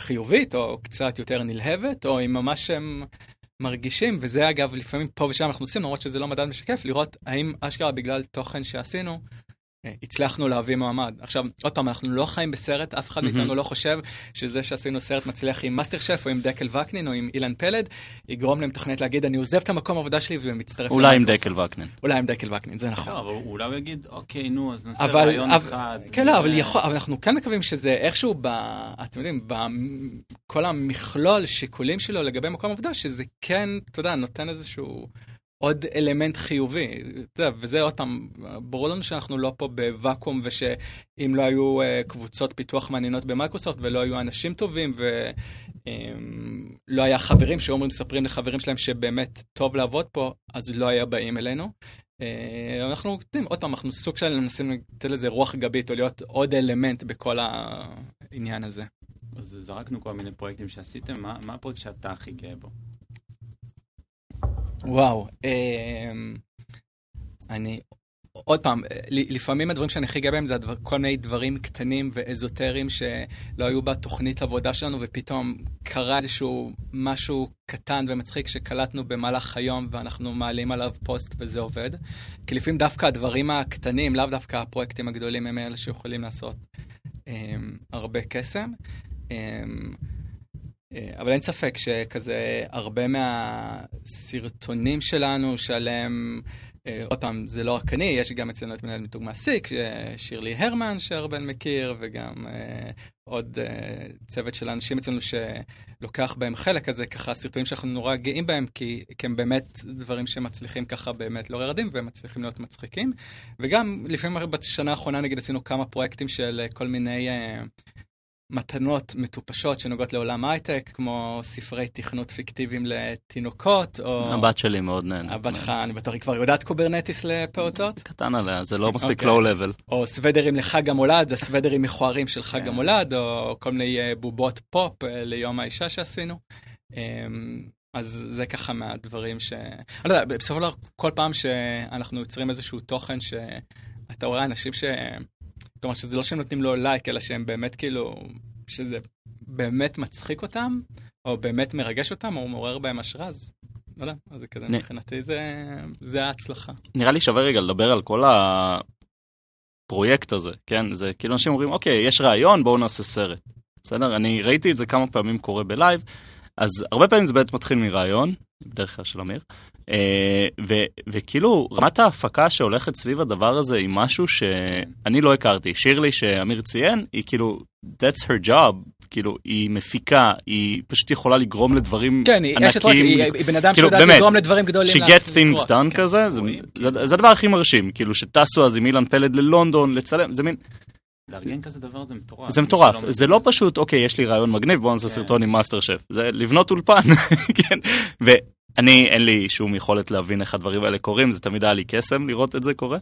חיובית או קצת יותר נלהבת, או אם ממש הם מרגישים, וזה אגב לפעמים פה ושם אנחנו עושים, למרות שזה לא מדד משקף, לראות האם אשכרה בגלל תוכן שעשינו, הצלחנו להביא מועמד. עכשיו, עוד פעם, אנחנו לא חיים בסרט, אף אחד מאיתנו לא חושב שזה שעשינו סרט מצליח עם מאסטר שף או עם דקל וקנין או עם אילן פלד, יגרום למתכנת להגיד, אני עוזב את המקום העבודה שלי ומצטרף אולי עם דקל וקנין. אולי עם דקל וקנין, זה נכון. לא, אבל אולי הוא יגיד, אוקיי, נו, אז נעשה רעיון אחד. כן, לא, אבל אנחנו כן מקווים שזה איכשהו, אתם יודעים, בכל המכלול שיקולים שלו לגבי מקום עבודה, שזה כן, אתה יודע, נותן איזשהו... עוד אלמנט חיובי. יודע, וזה עוד פעם, ברור לנו שאנחנו לא פה בוואקום, ושאם לא היו uh, קבוצות פיתוח מעניינות במייקרוסופט, ולא היו אנשים טובים, ולא um, היה חברים שאומרים, מספרים לחברים שלהם שבאמת טוב לעבוד פה, אז לא היה באים אלינו. Uh, אנחנו יודעים, עוד פעם, אנחנו סוג של מנסים לתת לזה רוח גבית, או להיות עוד אלמנט בכל העניין הזה. אז זרקנו כל מיני פרויקטים שעשיתם, מה, מה הפרויקט שאתה הכי גאה בו? וואו, אמ, אני, עוד פעם, לפעמים הדברים שאני הכי גאה בהם זה הדבר, כל מיני דברים קטנים ואזוטריים שלא היו בתוכנית עבודה שלנו, ופתאום קרה איזשהו משהו קטן ומצחיק שקלטנו במהלך היום ואנחנו מעלים עליו פוסט וזה עובד. כי לפעמים דווקא הדברים הקטנים, לאו דווקא הפרויקטים הגדולים, הם אלה שיכולים לעשות אמ, הרבה קסם. אמ, אה, אבל אין ספק שכזה הרבה מהסרטונים שלנו שעליהם, אה, עוד פעם, זה לא רק אני, יש גם אצלנו את מנהל מיתוג מעסיק, אה, שירלי הרמן שהרבן מכיר, וגם עוד צוות של אנשים אצלנו שלוקח בהם חלק, אז זה ככה סרטונים שאנחנו נורא גאים בהם, כי, כי הם באמת דברים שמצליחים ככה באמת לא רערדים, והם מצליחים להיות מצחיקים. וגם לפעמים בשנה האחרונה נגיד עשינו כמה פרויקטים של כל מיני... מתנות מטופשות שנוגעות לעולם הייטק, כמו ספרי תכנות פיקטיביים לתינוקות, או... הבת שלי מאוד נהנית. הבת שלך, אני בטוח, היא כבר יודעת קוברנטיס לפעוטות? קטן עליה, זה לא מספיק low-level. אוקיי. או סוודרים לחג המולד, הסוודרים מכוערים של חג כן. המולד, או כל מיני אה, בובות פופ אה, ליום האישה שעשינו. אמ, אז זה ככה מהדברים ש... אני לא יודע, בסופו של דבר, כל פעם שאנחנו יוצרים איזשהו תוכן שאתה רואה אנשים ש... כלומר שזה לא שהם נותנים לו לייק, אלא שהם באמת כאילו שזה באמת מצחיק אותם, או באמת מרגש אותם, או מעורר בהם השראה, אז לא יודע, אז זה כזה, נ- מבחינתי זה, זה ההצלחה. נראה לי שווה רגע לדבר על כל הפרויקט הזה, כן? זה כאילו אנשים אומרים, אוקיי, יש רעיון, בואו נעשה סרט. בסדר? אני ראיתי את זה כמה פעמים קורה ב live, אז הרבה פעמים זה באמת מתחיל מרעיון, בדרך כלל של אמיר, אה, ו- וכאילו רמת ההפקה שהולכת סביב הדבר הזה היא משהו שאני לא הכרתי. שירלי שאמיר ציין, היא כאילו, that's her job, כאילו, היא מפיקה, היא פשוט יכולה לגרום לדברים כן, היא אשת ענקיים. היא בן אדם כאילו, שיודע באמת, לגרום לדברים גדולים. she get things done כן. כזה, זה- רואים, זה-. זה הדבר הכי מרשים, כאילו שטסו אז עם אילן פלד ללונדון לצלם, זה מין, לארגן כזה דבר זה מטורף. זה מטורף, זה לא. פשוט, אוקיי, יש לי רעיון מגניב, בואו נעשה כן. סרטון עם מאסטר שף, זה לבנות אולפן, *laughs* כן, ואני, אין לי שום יכולת להבין איך הדברים האלה קורים, זה תמיד היה לי קסם לראות את זה קורה.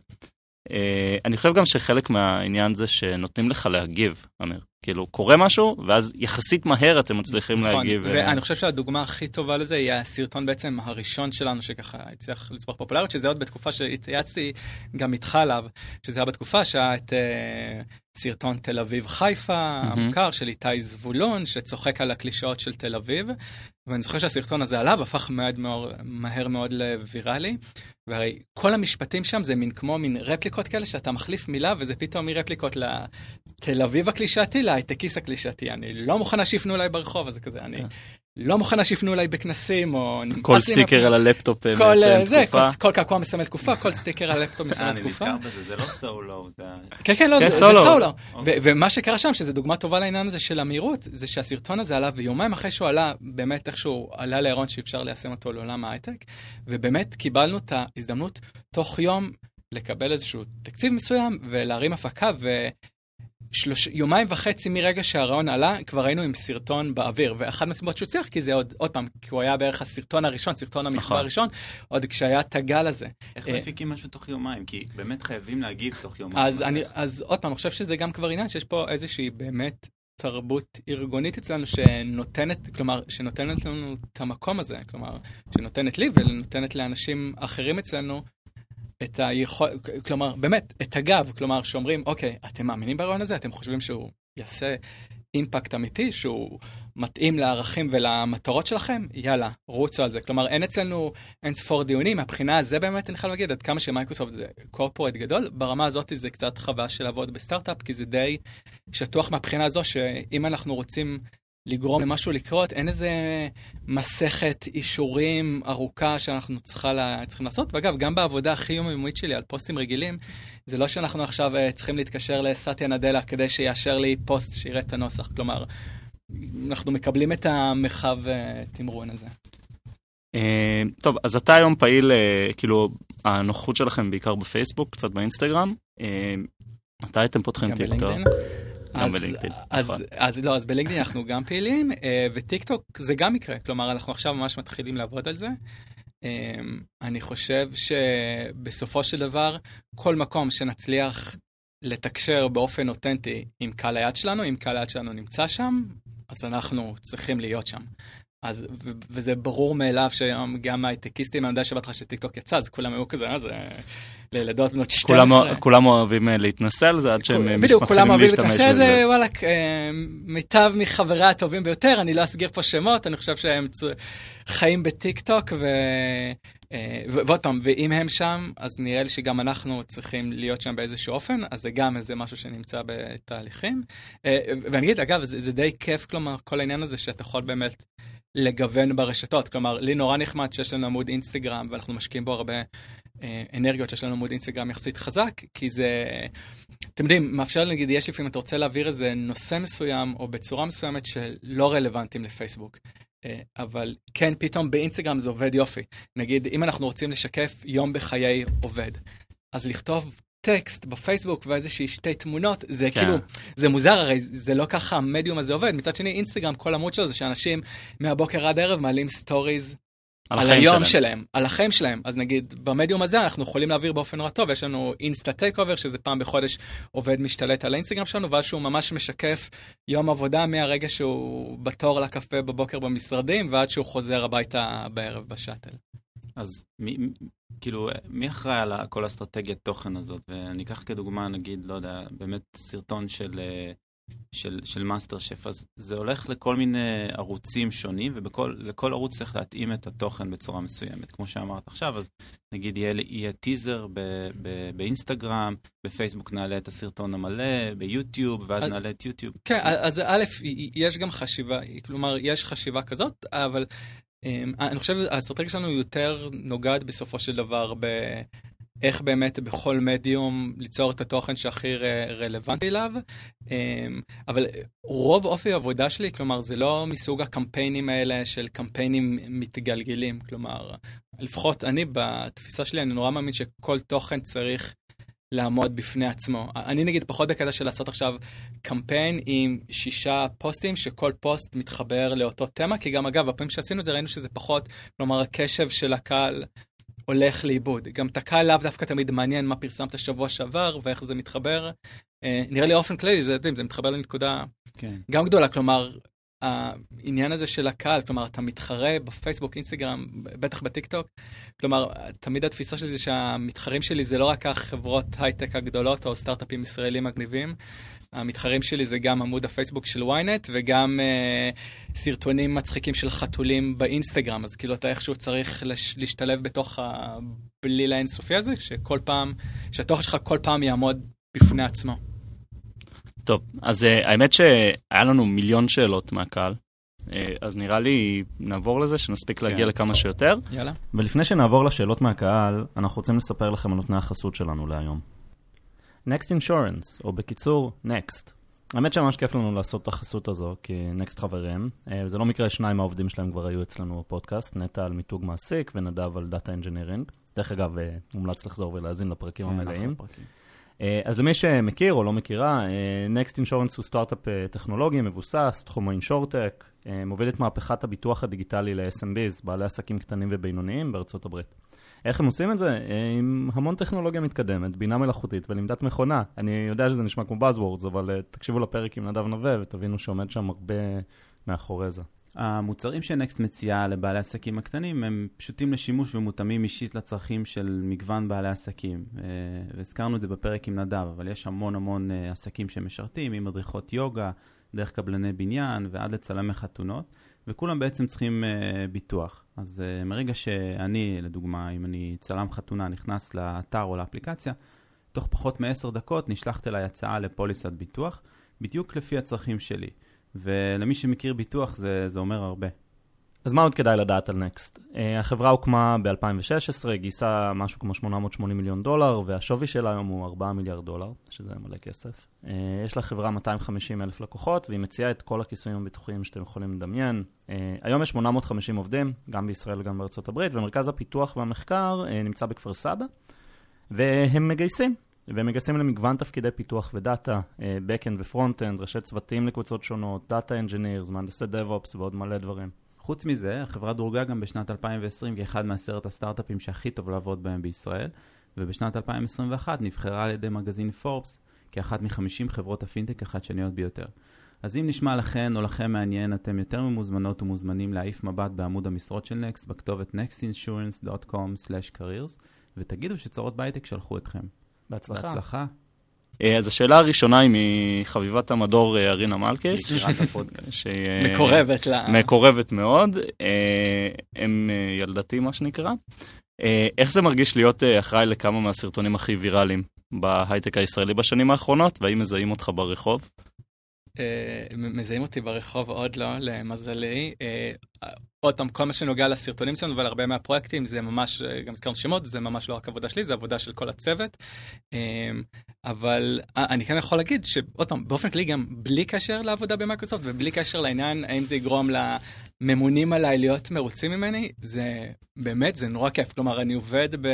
אה, אני חושב גם שחלק מהעניין זה שנותנים לך להגיב, אמיר. כאילו, קורה משהו, ואז יחסית מהר אתם מצליחים נכון, להגיב. אה, ואני חושב שהדוגמה הכי טובה לזה היא הסרטון בעצם הראשון שלנו שככה הצליח לצמוח פופולריות, שזה עוד בתקופה שהתייעצתי גם איתך עליו, שזה היה בתקופה שהיה את אה, סרטון תל אביב חיפה מהמם. המוכר של איתי זבולון, שצוחק על הקלישאות של תל אביב, ואני זוכר שהסרטון הזה עליו הפך מאוד, מהר מאוד ל viral י, והרי כל המשפטים שם זה מין כמו מין רפליקות כאלה שאתה מחליף מילה וזה פתאום מרפליקות לתל אביב הקלישאתי להייטקיס הקלישאתי. אני לא מוכנה שיפנו אליי ברחוב, אז זה כזה, אני לא מוכנה שיפנו אליי בכנסים, או... נמאס כל לי סטיקר על הלפטופ אה, כל מציין זה, תקופה. כל- כל קעקוע מסמל תקופה, כל סטיקר על לפטופ אה, מסמל אני תקופה. נזכר בזה, זה לא סולו, זה... כן, כן, לא, כן, זה, סולו. אוקיי. ומה שקרה שם, שזו דוגמה טובה לעניין הזה של המהירות, זה שהסרטון הזה עלה, ויומיים אחרי שהוא עלה, באמת איכשהו עלה להראות שאפשר ליישם אותו לעולם ההייטק, ובאמת קיבלנו את ההזדמנות תוך יום לקבל איזשהו תקציב מסוים ולהרים הפקה, ויומיים וחצי מרגע שהרעיון עלה, כבר היינו עם סרטון באוויר, ואחת מהסיבות שהוא הצליח, כי זה עוד, עוד פעם, כי הוא היה בערך הסרטון הראשון, סרטון המחווה נכון. הראשון, עוד כשהיה את הגל הזה. איך מפיקים משהו תוך יומיים? כי באמת חייבים להגיב תוך יומיים. אז אני, אז עוד פעם, אני חושב שזה גם כבר עניין שיש פה איזושהי באמת תרבות ארגונית אצלנו שנותנת, כלומר, שנותנת לנו את המקום הזה, כלומר, שנותנת לי ונותנת לאנשים אחרים אצלנו את היכול, כלומר, באמת, את הגב, כלומר, שאומרים, אוקיי, אתם מאמינים ברעיון הזה? אתם חושבים שהוא יעשה אימפקט אמיתי, שהוא מתאים לערכים ולמטרות שלכם? יאללה, רוצו על זה. כלומר, אין אצלנו אין ספור דיונים, מהבחינה הזה באמת אני חייב להגיד, עד כמה שמייקרוסופט זה קורפורט גדול, ברמה הזאת זה קצת חוויה של לעבוד בסטארט-אפ, כי זה די שטוח מהבחינה הזו, שאם אנחנו רוצים לגרום למשהו לקרות, אין איזה מסכת אישורים ארוכה שאנחנו צריכה צריכים לעשות. ואגב, גם בעבודה הכי יומיומית שלי על פוסטים רגילים, זה לא שאנחנו עכשיו אה, צריכים להתקשר לסטיה נדלה כדי שיאשר לי פוסט שיראה את הנוסח. כלומר, אנחנו מקבלים את המרחב אה, תמרון הזה. אה, טוב, אז אתה היום פעיל, כאילו, הנוכחות שלכם בעיקר בפייסבוק, קצת באינסטגרם. מתי אתם פותחים טיקטוק? גם אז- בלינקדאין, אז, נכון. אז לא, אז בלינקדאין אנחנו גם פעילים, אה, וטיק טוק זה גם יקרה, כלומר אנחנו עכשיו ממש מתחילים לעבוד על זה. אה, אני חושב שבסופו של דבר, כל מקום שנצליח לתקשר באופן אותנטי עם קהל היעד שלנו, אם קהל היעד שלנו נמצא שם, אז אנחנו צריכים להיות שם. אז, וזה ברור מאליו שהיום גם ההייטקיסטים, אני יודע שבהתחלה שטיקטוק יצא, אז כולם היו כזה, אה, זה לילדות בנות 12. כולם, אוהבים אה, להתנסה על זה עד שהם אה, בדיוק, כולם מתחילים אוהבים להשתמש להתנסה, בזה. זה וואלכ, אה, מיטב מחברי הטובים ביותר, אני לא אסגיר פה שמות, אני חושב שהם חיים בטיק טוק, ו... אה, ועוד פעם, ואם הם שם, אז נראה לי שגם אנחנו צריכים להיות שם באיזשהו אופן, אז זה גם איזה משהו שנמצא בתהליכים. אה, ואני אגיד, אגב, זה, זה די כיף, כלומר, כל העניין הזה שאתה יכול באמת לגוון ברשתות, כלומר, לי נורא נחמד שיש לנו עמוד אינסטגרם, ואנחנו משקיעים בו הרבה אה, אנרגיות, שיש לנו עמוד אינסטגרם יחסית חזק, כי זה... אתם יודעים, מאפשר נגיד, יש לפעמים אתה רוצה להעביר איזה נושא מסוים או בצורה מסוימת שלא רלוונטיים לפייסבוק. אה, אבל כן, פתאום באינסטגרם זה עובד יופי. נגיד, אם אנחנו רוצים לשקף יום בחיי עובד, אז לכתוב טקסט בפייסבוק ואיזושהי שתי תמונות, זה כן. כאילו, זה מוזר, הרי זה לא ככה המדיום הזה עובד. מצד שני, אינסטגרם, כל עמוד שלו זה שאנשים מהבוקר עד הערב מעלים stories על, החיים היום שלהם. שלהם, על החיים שלהם. אז נגיד, במדיום הזה אנחנו יכולים להעביר באופן נורא טוב, יש לנו אינסטה takeover, שזה פעם בחודש עובד משתלט על האינסטגרם שלנו, ואז שהוא ממש משקף יום עבודה מהרגע שהוא בתור לקפה בבוקר במשרדים, ועד שהוא חוזר הביתה בערב ב shuttle. אז מי, כאילו, מי אחראי על כל אסטרטגיית תוכן הזאת? ואני אקח כדוגמה, נגיד, לא יודע, באמת סרטון של אה, של, של מאסטר שף, אז זה הולך לכל מיני ערוצים שונים, ולכל ערוץ צריך להתאים את התוכן בצורה מסוימת. כמו שאמרת עכשיו, אז נגיד יהיה, יהיה טיזר ב, ב, באינסטגרם, בפייסבוק נעלה את הסרטון המלא, ביוטיוב, ואז אז, נעלה את יוטיוב. כן, אז א', יש גם חשיבה, כלומר, יש חשיבה כזאת, אבל אני חושב האסטרטגיה שלנו יותר נוגעת בסופו של דבר ב... איך באמת בכל מדיום ליצור את התוכן שהכי רלוונטי אליו. אמ, אבל רוב אופי העבודה שלי, כלומר, זה לא מסוג הקמפיינים האלה של קמפיינים מתגלגלים. כלומר, לפחות אני בתפיסה שלי, אני נורא מאמין שכל תוכן צריך לעמוד בפני עצמו. אני נגיד פחות בקטע של לעשות עכשיו קמפיין עם שישה פוסטים, שכל פוסט מתחבר לאותו תמה, כי גם אגב, הפעמים שעשינו את זה ראינו שזה פחות, כלומר הקשב של הקהל הולך לאיבוד. גם את הקהל לאו דווקא תמיד מעניין מה פרסמת שבוע שעבר ואיך זה מתחבר. אה, נראה לי אופן כללי, זה, זה מתחבר לנקודה כן. גם גדולה, כלומר, העניין הזה של הקהל, כלומר, אתה מתחרה בפייסבוק, אינסטגרם, בטח בטיק טוק, כלומר, תמיד התפיסה שלי זה שהמתחרים שלי זה לא רק החברות הייטק הגדולות או סטארט-אפים ישראלים מגניבים, המתחרים שלי זה גם עמוד הפייסבוק של ynet וגם uh, סרטונים מצחיקים של חתולים באינסטגרם, אז כאילו אתה איכשהו צריך לש, להשתלב בתוך הבליל האינסופי הזה, שכל פעם, שהתוכן שלך כל פעם יעמוד בפני עצמו. טוב, אז uh, האמת שהיה לנו מיליון שאלות מהקהל, uh, אז נראה לי נעבור לזה, שנספיק כן. להגיע לכמה שיותר. יאללה. ולפני שנעבור לשאלות מהקהל, אנחנו רוצים לספר לכם על נותני החסות שלנו להיום. Next Insurance, או בקיצור, Next. האמת שממש כיף לנו לעשות את החסות הזו, כי Next חברים. אה, זה לא מקרה, שניים מהעובדים שלהם כבר היו אצלנו בפודקאסט, נטע על מיתוג מעסיק ונדב על data engineering. דרך אגב, אה, מומלץ לחזור ולהאזין לפרקים כן, המלאים. אה, אז למי שמכיר או לא מכירה, Next Insurance הוא סטארט-אפ טכנולוגי מבוסס, תחום האינשורטק, מוביל את מהפכת הביטוח הדיגיטלי ל-SMBs, בעלי עסקים קטנים ובינוניים בארצות הברית. איך הם עושים את זה? אה, עם המון טכנולוגיה מתקדמת, בינה מלאכותית ולמדת מכונה. אני יודע שזה נשמע כמו Buzzwords, אבל תקשיבו לפרק עם נדב נווה ותבינו שעומד שם הרבה מאחורי זה. המוצרים שנקסט מציעה לבעלי העסקים הקטנים הם פשוטים לשימוש ומותאמים אישית לצרכים של מגוון בעלי עסקים. Uh, והזכרנו את זה בפרק עם נדב, אבל יש המון המון uh, עסקים שמשרתים, עם מדריכות יוגה, דרך קבלני בניין ועד לצלמי חתונות. וכולם בעצם צריכים uh, ביטוח. אז מרגע שאני, לדוגמה, אם אני צלם חתונה, נכנס לאתר או לאפליקציה, תוך פחות מעשר דקות נשלחת אליי הצעה לפוליסת ביטוח, בדיוק לפי הצרכים שלי. ולמי שמכיר ביטוח זה, זה אומר הרבה. אז מה עוד כדאי לדעת על נקסט? Uh, החברה הוקמה ב-2016, גייסה משהו כמו 880 מיליון דולר, והשווי שלה היום הוא 4 מיליארד דולר, שזה מלא כסף. Uh, יש לחברה 250 אלף לקוחות, והיא מציעה את כל הכיסויים הביטוחיים שאתם יכולים לדמיין. Uh, היום יש 850 עובדים, גם בישראל וגם בארצות הברית, ומרכז הפיתוח והמחקר uh, נמצא בכפר סבא, והם מגייסים. והם מגייסים למגוון תפקידי פיתוח ודאטה, Backend ו-Frontend, ראשי צוותים לקבוצות שונות, Data Engineers, מהנדסי DevOps ועוד מלא דברים. חוץ מזה, החברה דורגה גם בשנת 2020 כאחד מעשרת הסטארט-אפים שהכי טוב לעבוד בהם בישראל, ובשנת 2021 נבחרה על ידי מגזין פורבס כאחת מ-50 חברות הפינטק החדשניות ביותר. אז אם נשמע לכן או לכם מעניין, אתם יותר ממוזמנות ומוזמנים להעיף מבט בעמוד המשרות של נקסט בכתובת nextinsurance.com/careers ותגידו שצרות בהייטק שלחו אתכם. בהצלחה. בהצלחה. אה, אז השאלה הראשונה היא מחביבת המדור אה, ארינה מלכס. אה, מקורבת לה. מקורבת מאוד. הם ילדתי מה שנקרא. איך זה מרגיש להיות אחראי לכמה מהסרטונים הכי ויראליים בהייטק הישראלי בשנים האחרונות, והאם מזהים אותך ברחוב? מזהים אותי ברחוב עוד לא, למזלי. עוד פעם, כל מה שנוגע לסרטונים שלנו ולהרבה מהפרויקטים זה ממש, גם הזכרנו שמות, זה ממש לא רק עבודה שלי, זה עבודה של כל הצוות. אבל אני כן יכול להגיד שעוד פעם, באופן כללי גם בלי קשר לעבודה במייקרוסופט ובלי קשר לעניין האם זה יגרום לממונים עליי להיות מרוצים ממני, זה באמת, זה נורא כיף. כלומר, אני עובד ב...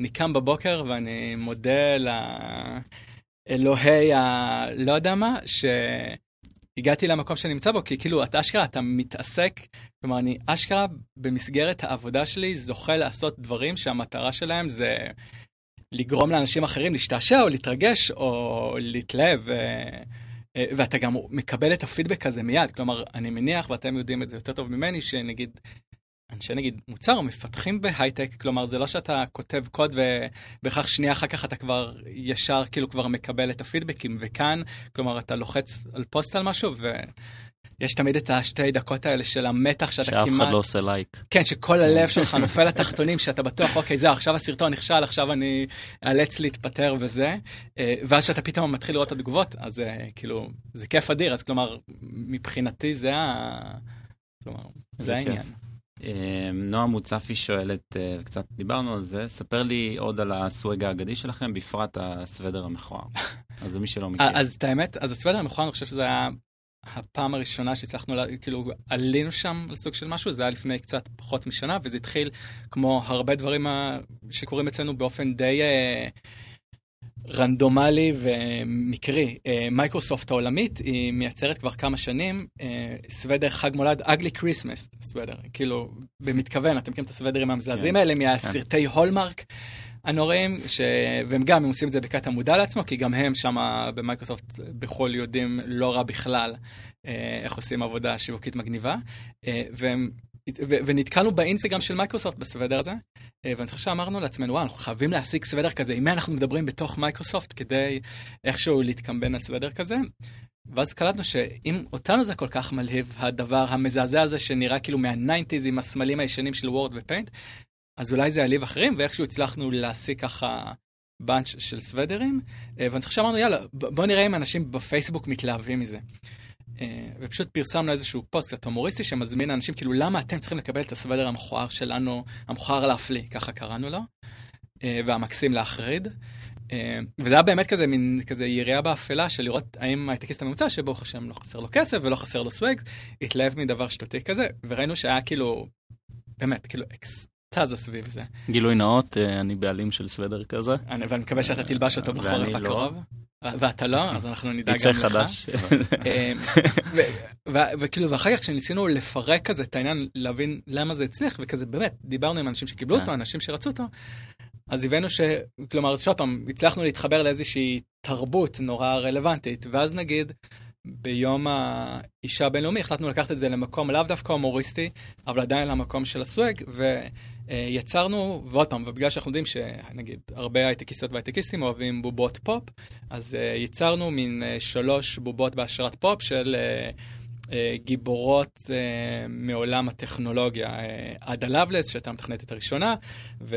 אני קם בבוקר ואני מודה לאלוהי ה... לא יודע מה, שהגעתי למקום שאני נמצא בו, כי כאילו, אתה אשכרה, אתה מתעסק, כלומר, אני אשכרה במסגרת העבודה שלי זוכה לעשות דברים שהמטרה שלהם זה... לגרום לאנשים אחרים להשתעשע או להתרגש או להתלהב. ואתה גם מקבל את הפידבק הזה מיד, כלומר, אני מניח, ואתם יודעים את זה יותר טוב ממני, שנגיד, אנשי נגיד מוצר מפתחים בהייטק, כלומר זה לא שאתה כותב קוד ובכך שנייה אחר כך אתה כבר ישר כאילו כבר מקבל את הפידבקים, וכאן, כלומר אתה לוחץ על פוסט על משהו ו... יש תמיד את השתי דקות האלה של המתח שאתה שאף כמעט... אחד לא עושה לייק. כן, שכל הלב שלך *laughs* נופל לתחתונים, שאתה בטוח, אוקיי, זהו, עכשיו הסרטון נכשל, עכשיו אני אאלץ להתפטר וזה. אה, ואז שאתה פתאום מתחיל לראות את התגובות, אז אה, כאילו, זה כיף אדיר, אז כלומר, מבחינתי זה ה... כלומר, זה זה העניין. אה, נועה מוצפי שואלת, אה, קצת דיברנו על זה, ספר לי עוד על הסוואג האגדי שלכם, בפרט הסוודר המכוער. *laughs* אז למי שלא מכיר. אה, אז את האמת, אז הסוודר המכוער, אני חושב שזה היה הפעם הראשונה שהצלחנו, כאילו, עלינו שם על סוג של משהו, זה היה לפני קצת פחות משנה, וזה התחיל כמו הרבה דברים שקורים אצלנו באופן די אה, random לי ומקרי. אה, מייקרוסופט העולמית, היא מייצרת כבר כמה שנים אה, סוודר חג מולד, ugly Christmas sweater, כאילו, במתכוון, אתם מכירים את הסוודרים המזעזעים כן, האלה מהסרטי הולמרק. הנוראים, ש... והם גם, הם עושים את זה בקטע מודע לעצמו, כי גם הם שם במייקרוסופט בחו"ל יודעים לא רע בכלל אה, איך עושים עבודה שיווקית מגניבה. והם. ונתקלנו באינסטגרם של מייקרוסופט בסוודר הזה, אה, ואני חושב שאמרנו לעצמנו, וואו, אנחנו חייבים להשיג סוודר כזה, עם מי אנחנו מדברים בתוך מייקרוסופט כדי איכשהו להתקמבן על סוודר כזה. ואז קלטנו שאם אותנו זה כל כך מלהיב, הדבר המזעזע הזה שנראה כאילו מה nineties עם הסמלים הישנים של וורד ופיינט, אז אולי זה ילהיב אחרים, ואיכשהו הצלחנו להשיג ככה bunch של סוודרים, אה, ואני חושב שאמרנו, יאללה, בוא נראה אם אנשים בפייסבוק מתלהבים מזה. אה, ופשוט פרסמנו איזשהו פוסט קצת הומוריסטי שמזמין אנשים, כאילו, למה אתם צריכים לקבל את הסוודר המכוער שלנו, המכוער להפליא, ככה קראנו לו, אה, והמקסים להחריד. אה, וזה היה באמת כזה מין כזה יריעה באפלה של לראות האם הייטקיסט הממוצע שברוך השם לא חסר לו כסף ולא חסר לו סוואג, התלהב מדבר שטותי כזה, וראינו שהיה כאילו, באמת, כאילו אקסטזה סביב זה. גילוי נאות, אני בעלים של סוודר כזה. אני, ואני מקווה שאתה תלבש אותו בחורף ואני לא. ואתה לא, אז אנחנו נדאג יצא גם לך. חדש. *laughs* אמ, וכאילו, ואחר כך כשניסינו לפרק כזה את העניין, להבין למה זה הצליח, וכזה באמת, דיברנו עם אנשים שקיבלו אותו, כן. אנשים שרצו אותו, אז הבאנו ש... כלומר, שוב פעם, הצלחנו להתחבר לאיזושהי תרבות נורא רלוונטית, ואז נגיד, ביום האישה הבינלאומי החלטנו לקחת את זה למקום לאו דווקא הומוריסטי, אבל עדיין למקום של הסוואג, ויצרנו, ועוד פעם, ובגלל שאנחנו יודעים שנגיד הרבה הייטקיסטות והייטקיסטים אוהבים בובות פופ, אז אה, יצרנו מין אה, שלוש בובות בהשראת פופ של אה, אה, גיבורות אה, מעולם הטכנולוגיה. אה, עדה לבלס, שהייתה המתכנתת הראשונה, ו...